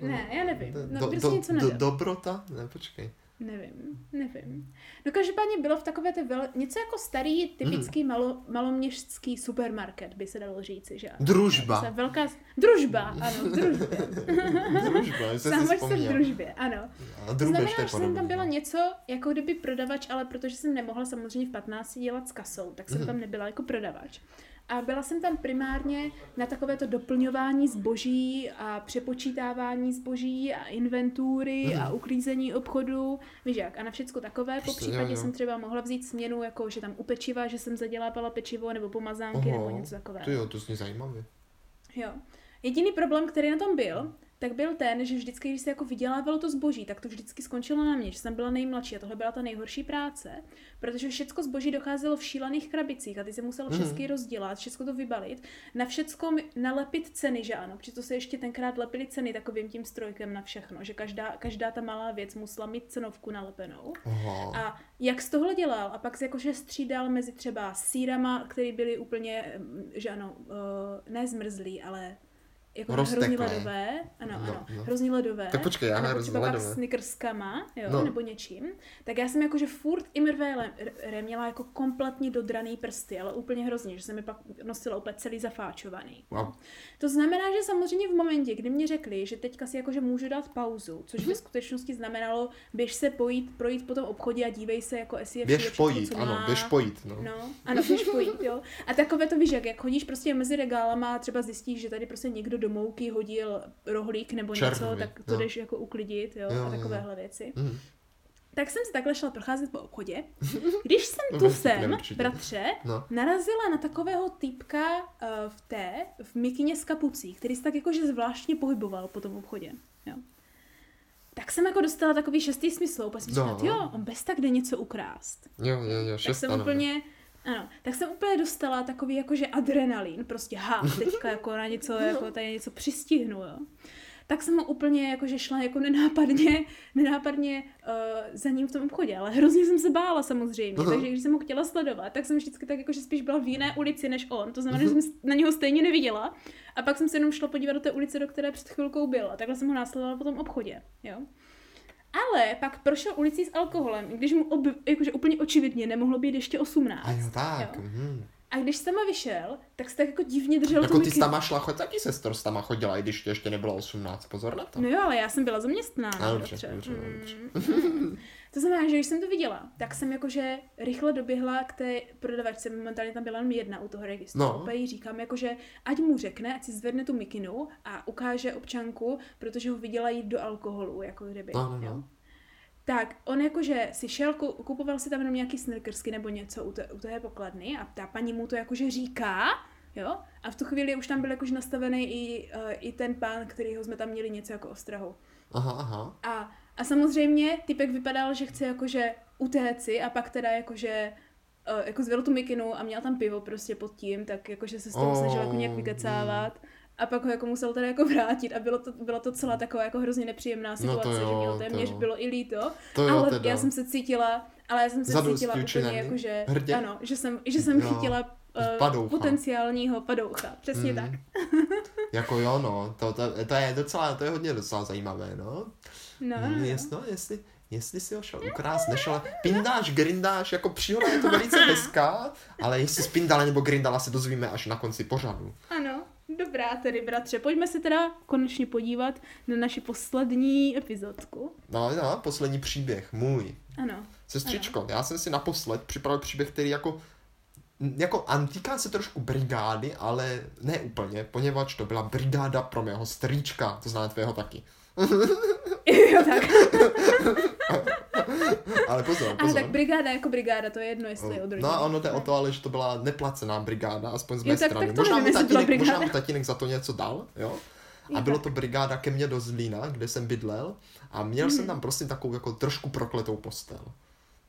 Ne, já nevím. No, prostě něco na. Dobrota? Ne, počkej. Nevím, nevím. No každopádně bylo v takové ty vel... něco jako starý, typický mm. malo, maloměstský supermarket, by se dalo říci, že? Družba. Se velká... Družba, ano, družba. *laughs* družba, jsem si v družbě, ano. A to znamená, že jsem tam byla něco, jako kdyby prodavač, ale protože jsem nemohla samozřejmě v 15 dělat s kasou, tak jsem mm. tam nebyla jako prodavač. A byla jsem tam primárně na takovéto doplňování zboží a přepočítávání zboží a inventury mm. a uklízení obchodu, víš jak, a na všecko takové. Po případě jsem třeba mohla vzít směnu, jako že tam u pečiva, že jsem zadělávala pečivo nebo pomazánky Oho, nebo něco takového. To jo, to zní zajímavé. Jo. Jediný problém, který na tom byl, tak byl ten, že vždycky, když se jako vydělávalo to zboží, tak to vždycky skončilo na mě, že jsem byla nejmladší a tohle byla ta nejhorší práce, protože všechno zboží docházelo v šílených krabicích a ty se muselo mm. všechny rozdělat, všechno to vybalit, na všecko nalepit ceny, že ano, protože to se ještě tenkrát lepily ceny takovým tím strojkem na všechno, že každá, každá ta malá věc musela mít cenovku nalepenou. Aha. A jak z tohle dělal a pak se jakože střídal mezi třeba sírama, které byly úplně, mm, že ano, uh, ne zmrzlý, ale jako hrozně ledové, ano, no, ano, no. hrozně ledové. Tak počkej, já hrozně třeba ledové. snickerskama, jo, no. nebo něčím, tak já jsem jakože furt imrvé měla jako kompletně dodraný prsty, ale úplně hrozně, že jsem mi pak nosila úplně celý zafáčovaný. Wow. To znamená, že samozřejmě v momentě, kdy mě řekli, že teďka si jakože můžu dát pauzu, což mm-hmm. ve skutečnosti znamenalo, běž se pojít, projít po tom obchodě a dívej se, jako jestli je Běž pojít, co ano, má. běž pojít, no. no. ano, běž pojít, jo. A takové to víš, jak, jak chodíš prostě mezi regálama a třeba zjistíš, že tady prostě někdo do mouky hodil rohlík nebo Červy, něco, tak to no. jdeš jako uklidit, jo, jo a takovéhle jo. věci. Mm. Tak jsem se takhle šla procházet po obchodě. *laughs* Když jsem tu sem, bratře, no. narazila na takového týpka uh, v té, v mikině s kapucí, který se tak jakože zvláštně pohyboval po tom obchodě. Jo. Tak jsem jako dostala takový šestý smysl, úplně jsem no. říkala, jo, on bez tak jde něco ukrást. Jo, jo, jo, šest, tak jsem ano. úplně, ano, tak jsem úplně dostala takový jakože adrenalin, prostě ha, teďka jako na něco, *laughs* jako tady něco přistihnu, jo. Tak jsem úplně jakože šla jako nenápadně, nenápadně uh, za ním v tom obchodě, ale hrozně jsem se bála samozřejmě, uh-huh. takže když jsem ho chtěla sledovat, tak jsem vždycky tak jakože spíš byla v jiné ulici než on, to znamená, že jsem na něho stejně neviděla a pak jsem se jenom šla podívat do té ulice, do které před chvilkou byl a takhle jsem ho následovala po tom obchodě, jo. Ale pak prošel ulicí s alkoholem, když mu ob, jakože úplně očividně nemohlo být ještě 18. A jo, tak. Jo. Mm. A když tam vyšel, tak se tak jako divně držel Jako ty tam šla chodit, taky sestr tam chodila, i když to ještě nebylo 18, pozor na to. No jo, ale já jsem byla zaměstnána. Dobře, dobře, dobře. *laughs* To znamená, že když jsem to viděla, tak jsem jakože rychle doběhla k té prodavačce, momentálně tam byla jenom jedna u toho registru. No. Úplně jí říkám, jakože ať mu řekne, ať si zvedne tu mikinu a ukáže občanku, protože ho viděla jít do alkoholu, jako kdyby. No, no, no. Tak on jakože si šel, kupoval si tam jenom nějaký snickersky nebo něco u, té, u té pokladny a ta paní mu to jakože říká, jo, a v tu chvíli už tam byl jakože nastavený i, uh, i ten pán, kterýho jsme tam měli něco jako ostrahu. Aha, aha. A, a samozřejmě typek vypadal, že chce jakože utéct a pak teda jakože uh, jako zvedl tu mikinu a měl tam pivo prostě pod tím, tak jakože se s toho oh, snažil jako nějak vykecávat. Mm a pak ho jako musel teda jako vrátit a bylo to, bylo to celá taková jako hrozně nepříjemná situace, no jo, že měl téměř to bylo i líto, to jo, ale teda. já jsem se cítila, ale já jsem se Zadost cítila úplně jako, že, Hrdě. ano, že jsem, že jsem jo. chytila uh, padoucha. potenciálního padoucha, přesně mm. tak. *laughs* jako jo, no, to, to, to, je docela, to je hodně docela zajímavé, no. No, mm, no. Jasno, jestli, jestli si ho šel ukrást, nešel, pindáš, grindáš, jako příhoda je to velice *laughs* hezká, ale jestli spindala nebo grindala se dozvíme až na konci pořadu. Ano. Dobrá tedy, bratře, pojďme se teda konečně podívat na naši poslední epizodku. No, no, poslední příběh, můj. Ano. Sestřičko, ano. já jsem si naposled připravil příběh, který jako jako antika se trošku brigády, ale ne úplně, poněvadž to byla brigáda pro mého strýčka, to znamená tvého taky. *laughs* jo, tak. *laughs* ale pozor, Ale pozor. tak brigáda jako brigáda, to je jedno, jestli je od rodiny. No a ono jde o to, ale že to byla neplacená brigáda, aspoň z mé Jo, tak- strany. tak to možná, nevím, mu tatínek, možná mu tatínek za to něco dal, jo? A bylo to brigáda ke mně do Zlína, kde jsem bydlel a měl Mhm. jsem tam prostě takovou jako trošku prokletou postel.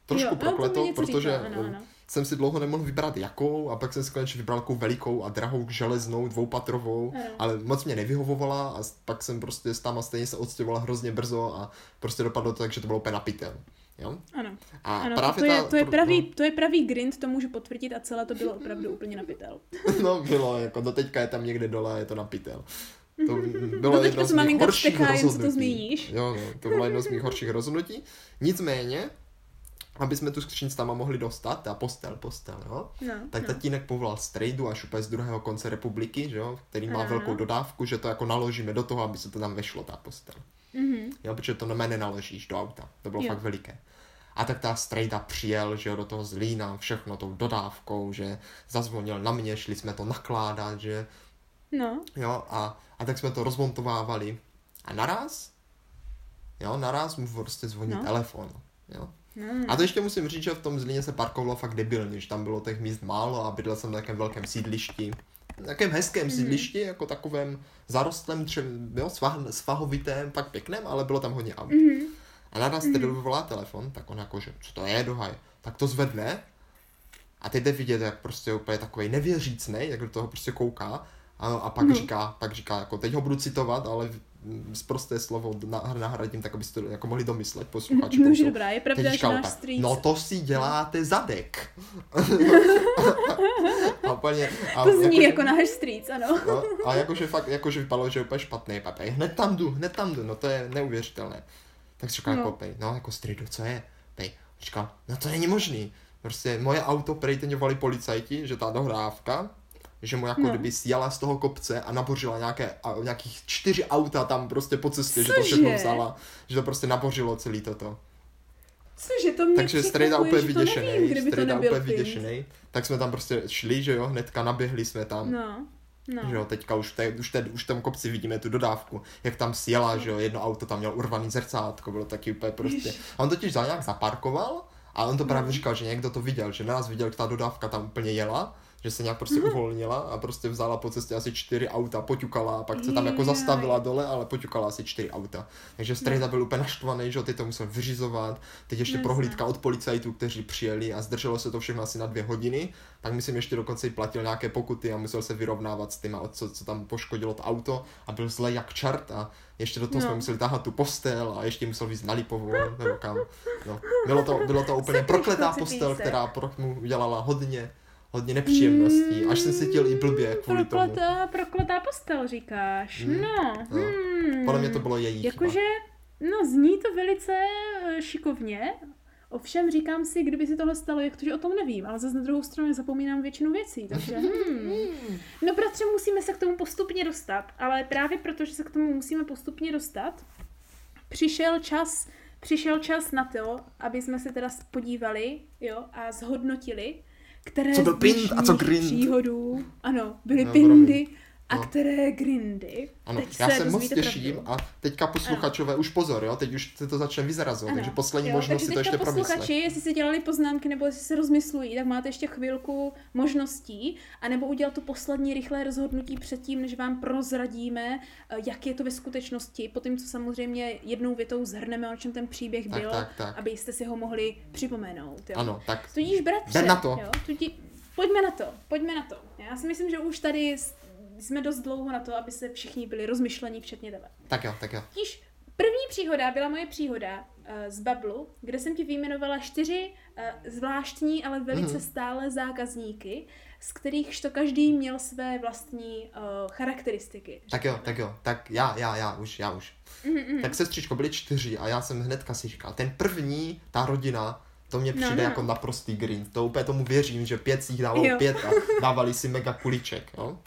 Trošku Jo, ale mi prokletou, protože říká, ano, ano. Jsem si dlouho nemohl vybrat jakou a pak jsem si konečně vybral takovou velikou a drahou železnou, dvoupatrovou, Ano. ale moc mě nevyhovovala a s- pak jsem prostě tam a stejně se odstěhovala hrozně brzo a prostě dopadlo to tak, že to bylo úplně na pytel. Jo? Ano, A ano právě to, je, ta, to, je pravý, to je pravý grind, to můžu potvrdit a celé to bylo opravdu úplně na pytel. *laughs* No bylo, jako do teďka je tam někde dole a je to na pytel. To *laughs* bylo No jedno z mých horších to rozhodnutí. zmíníš. Jo, no, to bylo jedno z mých horších rozhodnutí. Nicméně, aby jsme tu skříň tam mohli dostat, ta postel, postel, jo, No, tak no. tatínek povolal strejdu až úplně z druhého konce republiky, že jo, který má Ano. velkou dodávku, že to jako naložíme do toho, aby se to tam vešlo, ta postel. Mhm. Jo, protože to na mě naložíš do auta. To bylo Jo. fakt veliké. A tak ta strejda přijel, že jo, do toho Zlína, všechno tou dodávkou, že zazvonil na mě, šli jsme to nakládat, že No, jo, a, a tak jsme to rozmontovávali. A naraz, jo, naraz mu prostě zvoní No. telefon, jo. No. A to ještě musím říct, že v tom Zlíně se parkovalo fakt debilně, že tam bylo těch míst málo a bydlel jsem na takém velkém sídlišti. Na takém hezkém Mhm. sídlišti, jako takovém zarostlém, třem, jo, svah, svahovitém, fakt pěkném, ale bylo tam hodně aut. Mhm. A naraz tedy volá telefon, tak on jako, že co to je, dohaj. Tak to zvedne a teď jde vidět, jak prostě úplně takový nevěřícný, jak do toho prostě kouká. A, a pak No. říká, pak říká, jako teď ho budu citovat, ale prosté slovo na- nahradím tak, abyste to jako mohli domyslet posluchači. No, že dobrá, je pravda, že náš strýc... no to si děláte zadek. *laughs* a úplně, a to zní jakože- jako náš strýc, ano. No, a jakože fakt, jakože vypadalo, že je úplně špatný papej. Hned tam jdu, hned tam jdu, no to je neuvěřitelné. Tak si říkal No. jako pej, no jako strido, co je? Pej, říkal, no to není možný. Prostě moje auto prej teď volali policajti, že ta dohrávka, že mu jako No. kdyby sjela z toho kopce a nabořila nějaké, a, nějakých čtyři auta tam prostě po cestě, že to všechno Cože? vzala, že to prostě nabořilo celý toto. Cože, to mě Takže Strejda úplně vyděšený, Strejda úplně vyděšený. Tak jsme tam prostě šli, že jo, hnedka naběhli jsme tam. No, no. Že jo, teďka už, te, už, te, už v tom kopci vidíme tu dodávku, jak tam sjela, že jo, jedno auto tam měl urvaný zrcátko, bylo taky úplně prostě. A on totiž za nějak zaparkoval a on to právě No. říkal, že někdo to viděl, že nás viděl, jak ta dodávka tam úplně jela, že se nějak prostě uvolnila a prostě vzala po cestě asi čtyři auta, poťukala a pak se tam jako zastavila dole, ale poťukala asi čtyři auta. Takže Strejda byl úplně naštvaný, že teď to musel vyřizovat, teď ještě No, prohlídka od policajtů, kteří přijeli a zdrželo se to všechno asi na dvě hodiny, tak myslím ještě dokonce i platil nějaké pokuty a musel se vyrovnávat s těma, co, co tam poškodilo to auto a byl zle jak čert a ještě do toho No. jsme museli tahat tu postel a ještě musel víc na Lipovou, nebo kam. No. Bylo, to, bylo to *laughs* úplně prokletá postel, která pro mu udělala hodně, hodně nepříjemností. Až jsem cítil i blbě kvůli tomu. Prokletá, prokletá postel, říkáš. Hmm, No, no. hmm. Podle mě to bylo její. Jakože, no zní to velice eh, šikovně, ovšem říkám si, kdyby si tohle stalo, jak to, že o tom nevím, ale zase na druhou stranu zapomínám většinu věcí, takže *laughs* hmm. No bratře, musíme se k tomu postupně dostat, ale právě protože se k tomu musíme postupně dostat, přišel čas, přišel čas na to, aby jsme se teda podívali, jo, a zhodnotili, které Co byl pind a co grind? příhodů, ano, byly No, pindy a No. které grindy. Ano, Teď já se se moc těším pravdu. a teďka posluchačové už pozor, jo, teď už se to začne vyzarazovat, takže poslední jo, možnost takže si to ještě posluchači, promyslet. jestli si dělali poznámky nebo jestli se rozmyslují, tak máte ještě chvilku možností, anebo udělat to poslední rychlé rozhodnutí předtím, než vám prozradíme, eh, jak je to ve skutečnosti, po tím, co samozřejmě jednou větou zhrneme, o čem ten příběh Tak, byl, tak, tak. abyste si ho mohli připomenout. Jo. Ano, tak Tudíž, bratře, na to. Jo, tudí, pojďme na to, pojďme na to. Já si myslím, že už tady jsme dost dlouho na to, aby se všichni byli rozmyšlení, včetně tebe. tak jo, tak jo. Totiž první příhoda byla moje příhoda uh, z Bablu, kde jsem ti vyjmenovala čtyři uh, zvláštní, ale velice Mhm. stále zákazníky, z kterých to každý měl své vlastní uh, charakteristiky. Tak jo, tak jo, tak já, já, já už, já už. Mm-mm. Tak sestřičko, byli čtyři a já jsem hnedka si říkal, ten první, ta rodina, to mě No, přijde no, jako no. naprostý green. To úplně tomu věřím, že pět z nich dávalo Jo. pět a *laughs* dávali si mega kuliček, jo?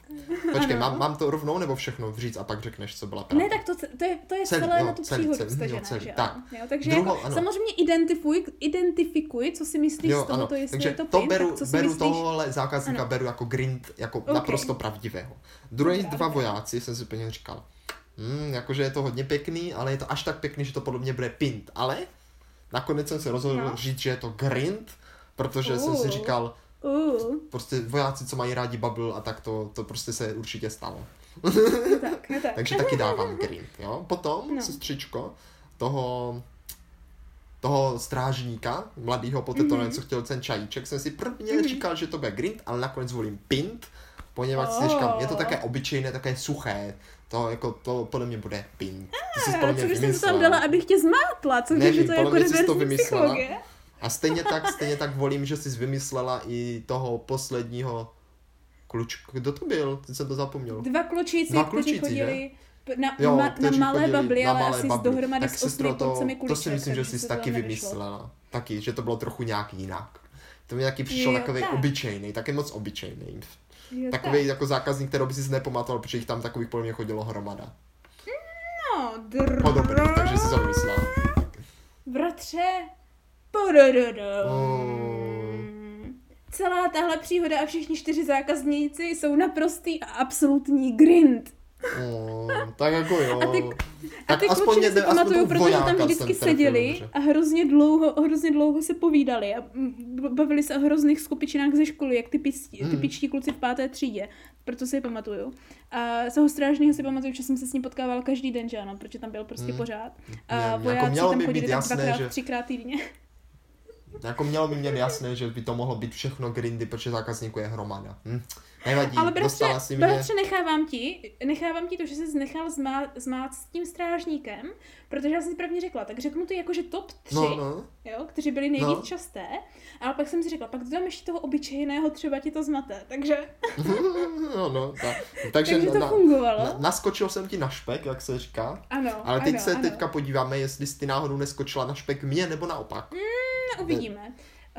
Počkej, Ano. mám, mám to rovnou nebo všechno říct a pak řekneš, co byla pravda? Ne, tak to, to je, to je Celý, celé jo, na tu celý, příhodu celý, jo, vstažené, celý, že tak. Jo, takže Druhou, jako, ano. samozřejmě identifuj, identifikuj, co si myslíš Jo, z tohoto, ano, jestli takže je to, to pin, beru, tak co si beru myslíš? tohohle zákazníka Ano. beru jako grind, jako Ok. naprosto pravdivého. Druhý dva vojáci jsem si úplně říkal, hmm, jakože je to hodně pěkný, ale je to až tak pěkný, že to podobně bude pint. Ale nakonec jsem se rozhodl No. říct, že je to grind, protože jsem si říkal, Uh, prostě vojáci, co mají rádi bubble a tak to, to prostě se určitě stalo. no tak, no tak. Takže taky dávám grind, jo. Potom, no. Sestřičko, toho toho strážníka, mladýho po Mhm. mm-hmm. co chtěl ten čajíček, jsem si prvně mm-hmm. říkal, že to bude grind, ale nakonec volím pint, poněvadž si Oh. říkám, je to také obyčejné, také suché, to jako, to podle mě bude pint. Ty jsi podle mě co když jsem to tam dala, abych tě zmátla, co když to jako to reverzní psychologie? A stejně tak, stejně tak volím, že jsi vymyslela i toho posledního klučku. Kdo to byl? Teď jsem to zapomněl. Dva klučíci, Dva kteří klučíci, chodili p- na, Jo, ma, na kteří malé bably, na ale malé asi bably. dohromady Tak s osmi to, to si myslím, že jsi taky vymyslela. Taky, že to bylo trochu nějak jinak. To mi taky přišel Jo, takový tak. obyčejný, taky moc obyčejný. Jo, Takový tak. jako zákazník, kterého by si nepamatoval, protože jich tam takových podle mě chodilo hromada. No, dobrý, takže si to vymyslela. Bratře. Celá tahle příhoda a všichni čtyři zákazníci jsou naprostý a absolutní grind. Mm, tak jako jo. *laughs* A ty- A tak ty aspoň kluci mě si pamatuju, protože tam vždycky seděli a hrozně dlouho, hrozně dlouho se povídali a bavili se o hrozných skupičinách ze školy, jak ty, písti, Mm. ty pičtí kluci v páté třídě. Proto si je pamatuju. A toho strážného si pamatuju, že jsem se s ním potkával každý den, že ano, protože tam byl prostě Mm. pořád. Mě- A jako vojáci mělo tam chodili tak dvakrát, že- třikrát týdně. Jako mělo by mě jasné, že by to mohlo být všechno grindy, protože zákazníků je hromada. Hm. Nevadí, Ale bratře, si mě... bratře, nechávám ti, nechávám ti to, že jsi nechal zmát, zmát s tím strážníkem, protože já jsem si prvně řekla, tak řeknu to jakože top 3, No, no. jo, kteří byli nejvíc No. časté, ale pak jsem si řekla, pak dodám ještě toho obyčejného, třeba ti to zmate, takže, *laughs* no, no tak. Takže, takže to na, fungovalo. na, naskočil jsem ti na špek, jak se říká. ano, Ale teď ano, se ano. teďka podíváme, jestli jsi ty náhodou neskočila na špek mě, nebo naopak. No, uvidíme. Uh,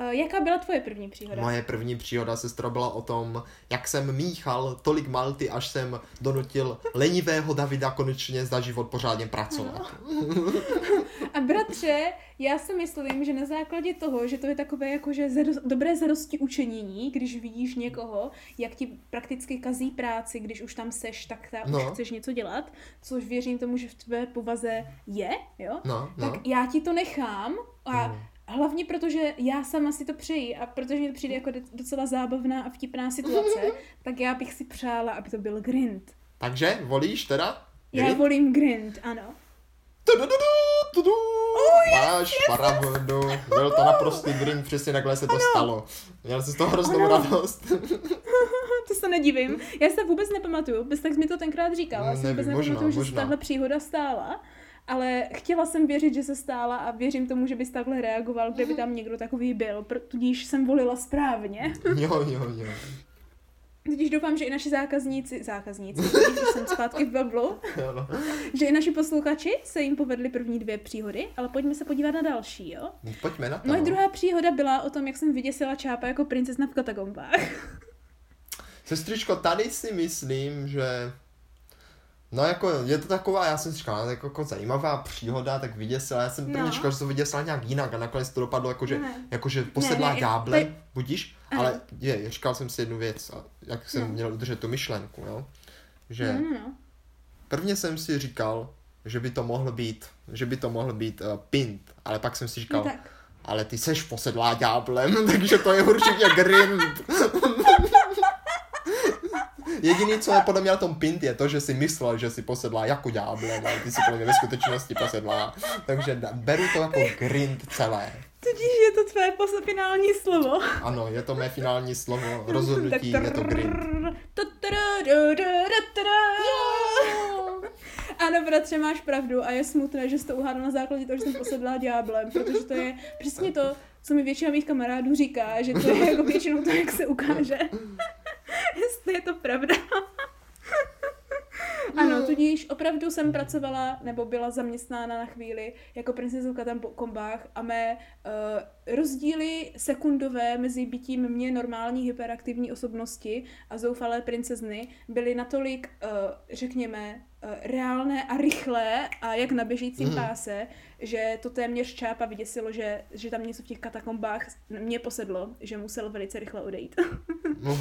jaká byla tvoje první příhoda? Moje první příhoda sestra byla o tom, jak jsem míchal tolik malty, až jsem donutil lenivého Davida konečně za život pořádně pracovat. A bratře, já si myslím, že na základě toho, že to je takové jakože zadost, dobré zadosti učinění, když vidíš někoho, jak ti prakticky kazí práci, když už tam seš, tak ta No. už chceš něco dělat, což věřím tomu, že v tvé povaze je, jo? No, no. Tak já ti to nechám a Mm. Hlavně protože já sama si to přeji a protože mi to přijde jako docela zábavná a vtipná situace, *laughs* tak já bych si přála, aby to byl grind. Takže volíš teda? Já Grind? volím grind, ano. Tudududu, tudu. Máš pravdu. Byl to naprostý grind, přesně takhle se to stalo. Měl jsi z toho hroznou Ano. radost. *laughs* To se nedivím. Já se vůbec nepamatuju, bez tak mi to tenkrát říkal. Já si Nevím, vůbec možná, nepamatuju, že se tahle příhoda stála. Ale chtěla jsem věřit, že se stála a věřím tomu, že bys takhle reagoval, kdyby tam někdo takový byl. Tudíž jsem volila správně. *laughs* Jo, jo, jo. Tudíž doufám, že i naši zákazníci, zákazníci, *laughs* už jsem zpátky v bablu, jo no. že i naši posluchači se jim povedly první dvě příhody, ale pojďme se podívat na další, jo? Pojďme na to. Moje no. druhá příhoda byla o tom, jak jsem vyděsila čápa jako princezna v katakombách. Sestřičko, tady si myslím, že No jako, je to taková, já jsem si říkal, jako, jako zajímavá příhoda, tak vyděsila, já jsem prvně No. čekal, že to vyděsila nějak jinak a nakonec to dopadlo jako, že, Ne. jako, že posedlá Ne, ne, ďáblem, to budíš, Ano. ale je, říkal jsem si jednu věc, jak jsem No. měl udržet tu myšlenku, jo, že No, no, no. prvně jsem si říkal, že by to mohl být, že by to mohl být uh, pint, ale pak jsem si říkal, No tak. ale ty seš posedlá ďáblem, *laughs* takže to je určitě grind. Jediný, co je podle mě na tom pint, je to, že si myslel, že si posedlá jako ďáblem, ale ty si podle mě ve skutečnosti posedlá. Takže beru to jako grind celé. Tudíž je to tvé pos- finální slovo. Ano, je to mé finální slovo, rozhodnutí, je to grind. Ano, bratře, máš pravdu a je smutné, že jsi to uhádal na základě toho, že jsem posedlá ďáblem, protože to je přesně to, co mi většina mých kamarádů říká, že to je jako většinou to, jak se ukáže. *laughs* Jestli je to pravda. *laughs* Ano, tudíž opravdu jsem pracovala nebo byla zaměstnána na chvíli jako princezna v katakombách a mé uh, rozdíly sekundové mezi bytím mě normální hyperaktivní osobnosti a zoufalé princezny byly natolik, uh, řekněme, uh, reálné a rychlé a jak na běžícím Mhm. páse, že to téměř čápa vyděsilo, že, že tam něco v těch katakombách mě posedlo, že musel velice rychle odejít. *laughs* No,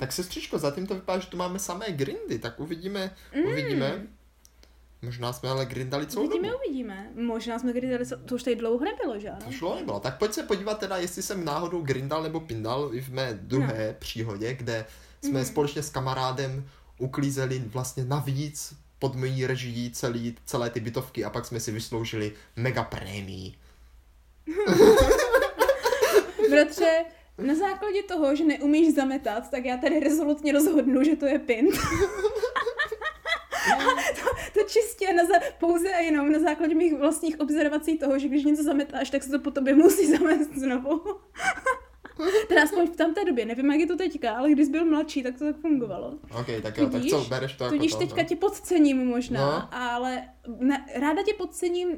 tak sestřičko, zatím to vypadá, že tu máme samé grindy, tak uvidíme, uvidíme. Možná jsme ale grindali celou Uvidíme, dobu. uvidíme. Možná jsme grindali, to už tady dlouho nebylo, že ano? To šlo nebylo. Tak pojď se podívat teda, jestli jsem náhodou grindal nebo pindal i v mé druhé no. příhodě, kde jsme mm. společně s kamarádem uklízeli vlastně navíc pod mojí režií celý, celé ty bytovky a pak jsme si vysloužili mega prémii. *laughs* Bratře, na základě toho, že neumíš zametat, tak já tady rezolutně rozhodnu, že to je pint. *laughs* *laughs* to, to čistě na za, pouze a jenom na základě mých vlastních observací toho, že když něco zametáš, tak se to po tobě musí *laughs* zamést znovu. *laughs* Teda aspoň v tamté době, nevím, jak je to teďka, ale když jsi byl mladší, tak to tak fungovalo. Ok, tak jo, tudíž, tak co, bereš to jako Tudíž to, teďka no? tě podcením možná, No. ale ne, ráda tě podcením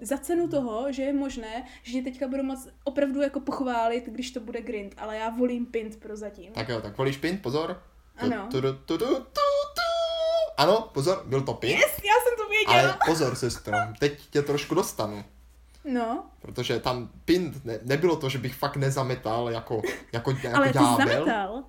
za cenu toho, že je možné, že tě teďka budu moc opravdu jako pochválit, když to bude grind, ale já volím pint prozatím. Tak jo, tak volíš pint, pozor. Ano. Tu, tu, tu, tu, tu, tu. Ano, pozor, byl to pint. Yes, já jsem to věděla. Ale pozor, sestro, teď tě trošku dostanu. No, Protože tam pint, ne, nebylo to, že bych fakt nezametal jako, jako, jako ale ty zametal.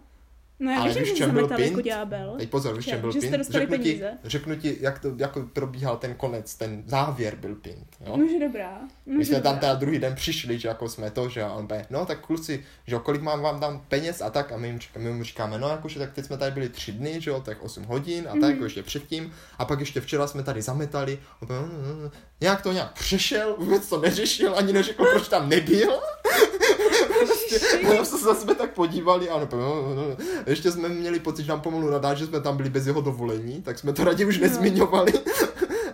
No já Ale víš, že byl jako pint? ďábel. Teď pozor, víš, Že- čem byl že jste pint? Řeknu ti, řeknu ti, jak to jako probíhal ten konec, ten závěr byl pint. Jo? Nože dobrá. My Nože jsme tam dobrá. teda druhý den přišli, že jako jsme to, že a on no tak kluci, že jo, kolik mám vám dám peněz a tak a my, jim my mu říkáme, no jakože tak teď jsme tady byli tři dny, že jo, tak 8 hodin a tak, Mhm. jako ještě předtím a pak ještě včera jsme tady zametali. Nějak to nějak přešel, vůbec to neřešil, ani neřekl, proč tam nebyl. Prostě, no, se jsme tak podívali a on úplně, "No, no, no." ještě jsme měli pocit, že nám pomalu nadá, že jsme tam byli bez jeho dovolení, tak jsme to raději už No. nezmiňovali.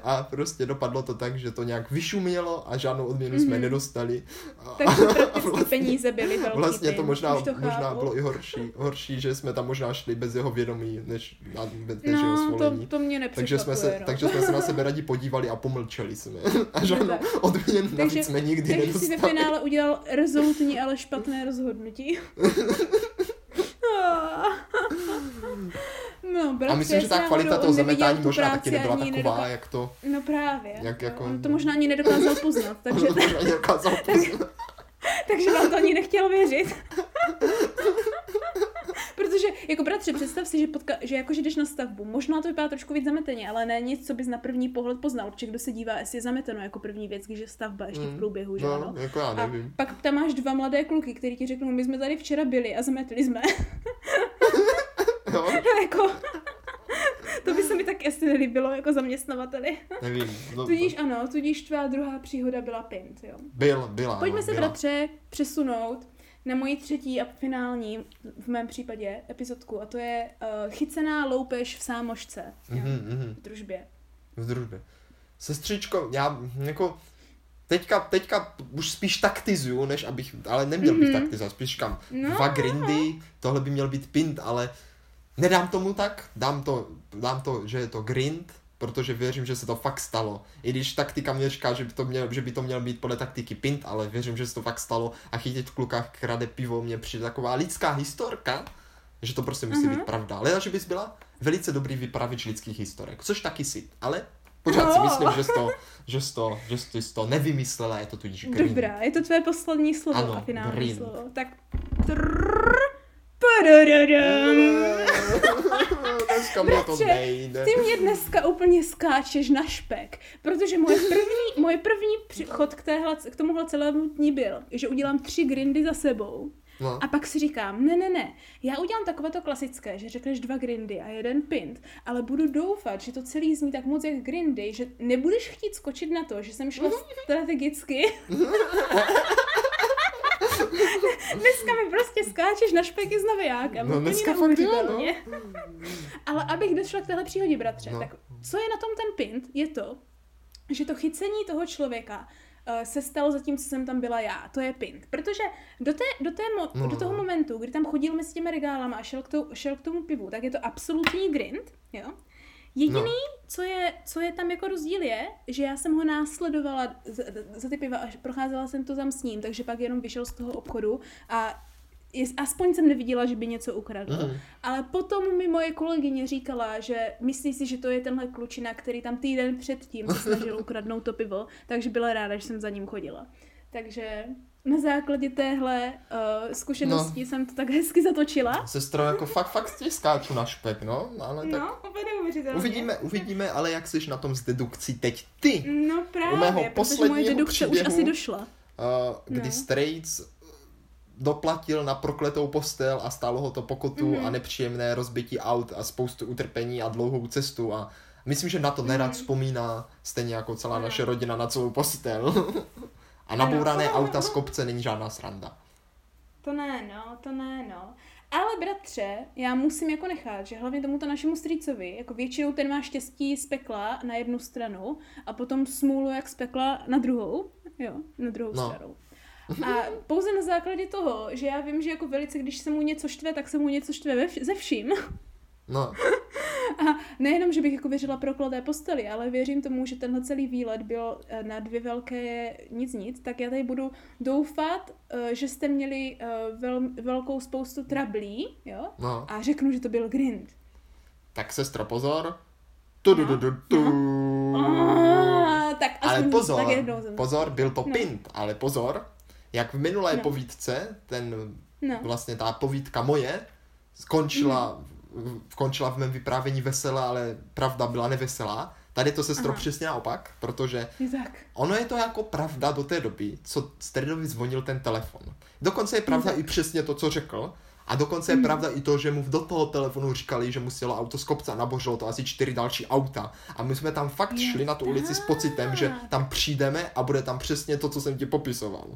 A prostě dopadlo to tak, že to nějak vyšumělo a žádnou odměnu jsme Mhm. nedostali. *laughs* Takže prakticky *laughs* peníze byly velký vlastně to možná, to možná bylo i horší, horší, že jsme tam možná šli bez jeho vědomí, než, na- než jeho No, svolení. to, to mě takže jsme, se, no. takže jsme se na sebe rádi podívali a pomlčeli jsme. *laughs* A žádnou odměnu Takže- jsme nikdy Takže si ve nedostali. finále udělal rezolutní, ale špatné rozhodnutí. No, A myslím, že ta kvalita toho zametání možná taky nebyla taková, nedoká- jak to No právě. Jak jako- On to možná ani nedokázal poznat, *laughs* takže, možná nedokázal *laughs* poznat. takže vám to ani nechtěl věřit. *laughs* Protože, jako bratře, představ si, že, potka, že jako, že jdeš na stavbu, možná to vypadá trošku víc zameteně, ale ne nic, co bys na první pohled poznal, protože kdo se dívá, jestli je zameteno jako první věc, když je stavba ještě v Mm, průběhu, že No, ano? jako já A nevím. pak tam máš dva mladé kluky, který ti řeknou, my jsme tady včera byli a zametli jsme. Jo, jako, to by se mi tak asi nelíbilo jako zaměstnavateli. nevím. No, Tudíž ano, tudíž tvá druhá příhoda byla pint, jo. byl, byla. Pojďme no, se, byla. bratře, přesunout na moji třetí a finální, v mém případě, epizodku, a to je uh, chycená loupež v sámošce. jo, Mhm, mhm. V družbě. V družbě. Sestřičko, já jako teďka, teďka už spíš taktizuju, než abych, ale neměl bych Mhm. taktizovat, spíš říkám No, dva grindy, tohle by měl být pint, ale nedám tomu tak, dám to, dám to, že je to grind, protože věřím, že se to fakt stalo. I když taktika mě říká, že by to měl, že by to měl být podle taktiky pint, ale věřím, že se to fakt stalo a chytit v klukách krade pivo mě přijde taková lidská historka, že to prostě musí Mhm. být pravda. Ale že bys byla velice dobrý vypravěč lidských historek, což taky si, ale pořád si No. myslím, že jsi to, že jsi to, že jsi to nevymyslela, je to tudíž grind. Dobrá, je to tvé poslední slovo Ano, a finální grind. slovo. Tak trrr. Dneska mě to nejde. Ty mě dneska úplně skáčeš na špek, protože moje první, moje první přechod k, téhle, k tomuhle celému dní byl, že udělám tři grindy za sebou No. a pak si říkám, ne, ne, ne, já udělám takovéto klasické, že řekneš dva grindy a jeden pint, ale budu doufat, že to celý zní tak moc jak grindy, že nebudeš chtít skočit na to, že jsem šla strategicky. *laughs* *laughs* Dneska mi prostě skáčeš na špeky s navijákem. No, dneska fakt jo, no. *laughs* Ale abych došla k téhle příhodě, bratře, No. tak co je na tom ten pint, je to, že to chycení toho člověka uh, se stalo zatím, co jsem tam byla já. To je pint. Protože do, té, do, té mo- No. do toho momentu, kdy tam chodil mezi těmi regálama a šel k, tou, šel k tomu pivu, tak je to absolutní grind, jo? Jediný, No. co, je, co je tam jako rozdíl je, že já jsem ho následovala za, za ty piva a procházela jsem to tam s ním, takže pak jenom vyšel z toho obchodu a aspoň jsem neviděla, že by něco ukradl. Mhm. Ale potom mi moje kolegyně říkala, že myslí si, že to je tenhle klučina, který tam týden předtím se snažil *laughs* ukradnout to pivo, takže byla ráda, že jsem za ním chodila. Takže na základě téhle uh, zkušenosti no. jsem to tak hezky zatočila. Sestro, jako fakt, fakt tě skáču na špek, no, ale tak... No, úplně Uvidíme, uvidíme, ale jak jsi na tom s dedukcí teď ty. No právě, U mého protože moje dedukce příběhu, už asi došla. Uh, kdy no. Straits doplatil na prokletou postel a stálo ho to pokutu mm. a nepříjemné rozbití aut a spoustu utrpení a dlouhou cestu a myslím, že na to nerad mm. vzpomíná stejně jako celá mm. naše rodina na celou postel. *laughs* a nabourané ano. auta z kopce není žádná sranda. To ne, no, to ne, no. Ale bratře, já musím jako nechat, že hlavně tomuto našemu strýcovi, jako většinou ten má štěstí z pekla na jednu stranu a potom smůlu jak z pekla na druhou, jo, na druhou no. stranu. A pouze na základě toho, že já vím, že jako velice, když se mu něco štve, tak se mu něco štve ve, ze vším. No. *laughs* A nejenom, že bych jako věřila prokleté posteli, ale věřím tomu, že tenhle celý výlet byl eh, na dvě velké nic nic, tak já tady budu doufat, eh, že jste měli eh, vel, velkou spoustu trablí, jo? No. A řeknu, že to byl grind. Tak sestro, pozor. Tu, tu, tu, tu, tu. No. tak ale pozor, tak pozor, byl to no. pint, ale pozor, jak v minulé no. povídce, ten no. vlastně ta povídka moje, skončila, mm. Skončila v mém vyprávění veselá, ale pravda byla neveselá. Tady to se stro přesně naopak, protože tak. ono je to jako pravda do té doby, co Stredovi zvonil ten telefon. Dokonce je pravda i přesně to, co řekl, a dokonce je mm. pravda i to, že mu do toho telefonu říkali, že mu sjelo auto z kopce a nabořilo to asi čtyři další auta. A my jsme tam fakt je šli na tu ulici s pocitem, že tam přijdeme a bude tam přesně to, co jsem ti popisoval.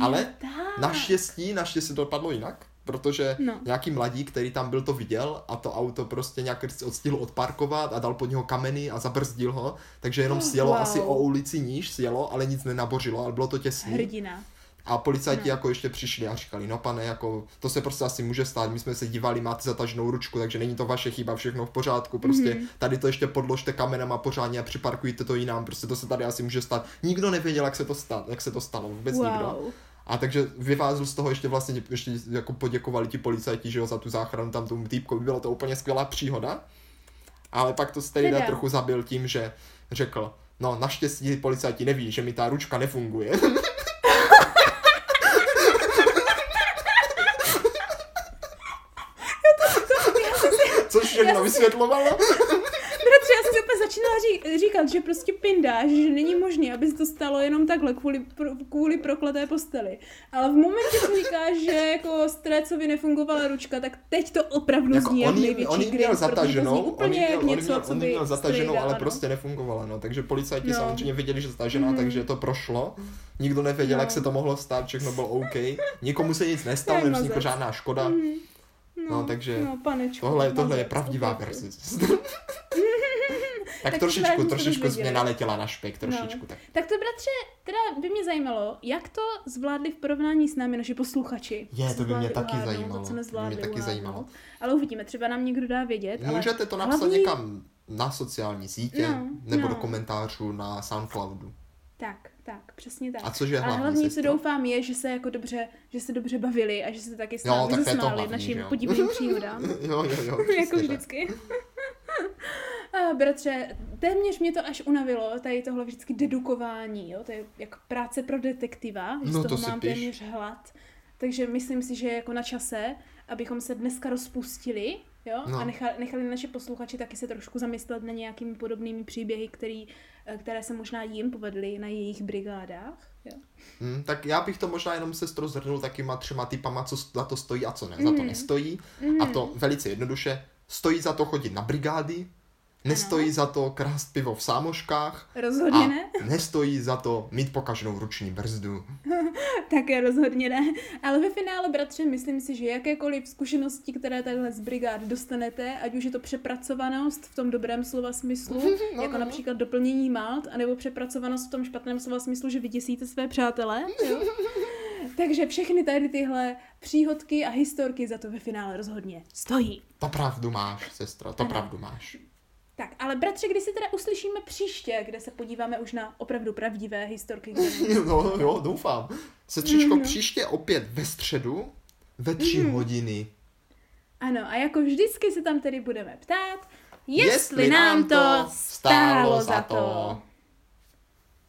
Ale tak. naštěstí, naštěstí to dopadlo jinak, protože no. nějaký mladík, který tam byl, to viděl a to auto prostě nějak odstihl odparkovat a dal pod něho kameny a zabrzdil ho, takže jenom oh, sjelo wow. asi o ulici níž, sjelo, ale nic nenabořilo, ale bylo to těsný. Hrdina. A policajti no. jako ještě přišli a říkali, no pane, jako to se prostě asi může stát, my jsme se dívali, máte zataženou ručku, takže není to vaše chyba, všechno v pořádku, prostě mm-hmm. tady to ještě podložte kamenem a pořádně a připarkujte to jinam, prostě to se tady asi může stát. Nikdo nevěděl, jak se to stalo, jak se to stalo, vůbec wow. nikdo. A takže vyvázl z toho ještě vlastně, ještě jako poděkovali ti policajti, že jo, za tu záchranu tam tomu týpkovi, bylo to úplně skvělá příhoda. Ale pak to stejně trochu zabil tím, že řekl, no naštěstí policajti neví, že mi ta ručka nefunguje. *laughs* Což všechno vysvětlovalo. Bratře, já jsem si opět začínala ří, říkat, že prostě pindáš, že není možné, aby se to stalo jenom takhle kvůli, pro, kvůli prokleté posteli. Ale v momentě, kdy říkáš, že jako Strécovi nefungovala ručka, tak teď to opravdu jako zní jak největší on měl zataženou, on měl, on měl, on měl zataženou, ale no. prostě nefungovala, no. Takže policajti no. samozřejmě viděli, že zatažená, mm. takže to prošlo. Nikdo nevěděl, no. jak se to mohlo stát, všechno bylo OK. Nikomu se nic nestalo, nevznikla žádná škoda. Mm. No, no, takže no, panečku, tohle, tohle je pravdivá verze. *laughs* tak, tak trošičku, trošičku jsi mě naletěla na špek, trošičku. No. Tak. tak to bratře, teda by mě zajímalo, jak to zvládli v porovnání s námi naši posluchači. Je, to by mě taky zajímalo. Co nezvládli by mě taky zajímalo. Ale uvidíme, třeba nám někdo dá vědět. Můžete ale to napsat hlavní... někam na sociální sítě, no, nebo no. do komentářů na Soundcloudu. Tak, tak, přesně tak. A což je hlavní, Ale hlavně, co doufám, je, že se jako dobře, že se dobře bavili a že se taky s námi zasmáli našim podivným *laughs* příhodám. jo, jo, jo. *laughs* jako vždycky. A bratře, téměř mě to až unavilo, tady tohle vždycky dedukování, jo, to je jako práce pro detektiva, že no, z toho mám píš. téměř hlad. Takže myslím si, že je jako na čase, abychom se dneska rozpustili, jo, no. a nechali, nechali naše posluchači taky se trošku zamyslet na nějakými podobnými příběhy, který, eh, které se možná jim povedly na jejich brigádách. Jo. Hmm, tak já bych to možná jenom se zhrnul takýma třema typama, co za to stojí a co ne. Mm. Za to mhm. nestojí. Mm. A to mhm. velice jednoduše. Stojí za to chodit na brigády, Nestojí ano. za to krást pivo v sámoškách. Rozhodně ne. *laughs* nestojí za to mít pokažnou ruční brzdu. *laughs* Také rozhodně ne. Ale ve finále, bratře, myslím si, že jakékoliv zkušenosti, které takhle z brigád dostanete, ať už je to přepracovanost v tom dobrém slova smyslu, *laughs* no, jako no. například doplnění malt, anebo přepracovanost v tom špatném slova smyslu, že vyděsíte své přátele. Jo? Takže všechny tady tyhle příhodky a historky za to ve finále rozhodně stojí. To pravdu máš, sestra, to ano. pravdu máš. Tak, ale bratře, kdy si teda uslyšíme příště, kde se podíváme už na opravdu pravdivé historky? *laughs* no jo, doufám. Sestřičko, mm-hmm. příště opět ve středu ve tři mm-hmm. hodiny. Ano, a jako vždycky se tam tedy budeme ptát, jestli, jestli nám to stálo za to.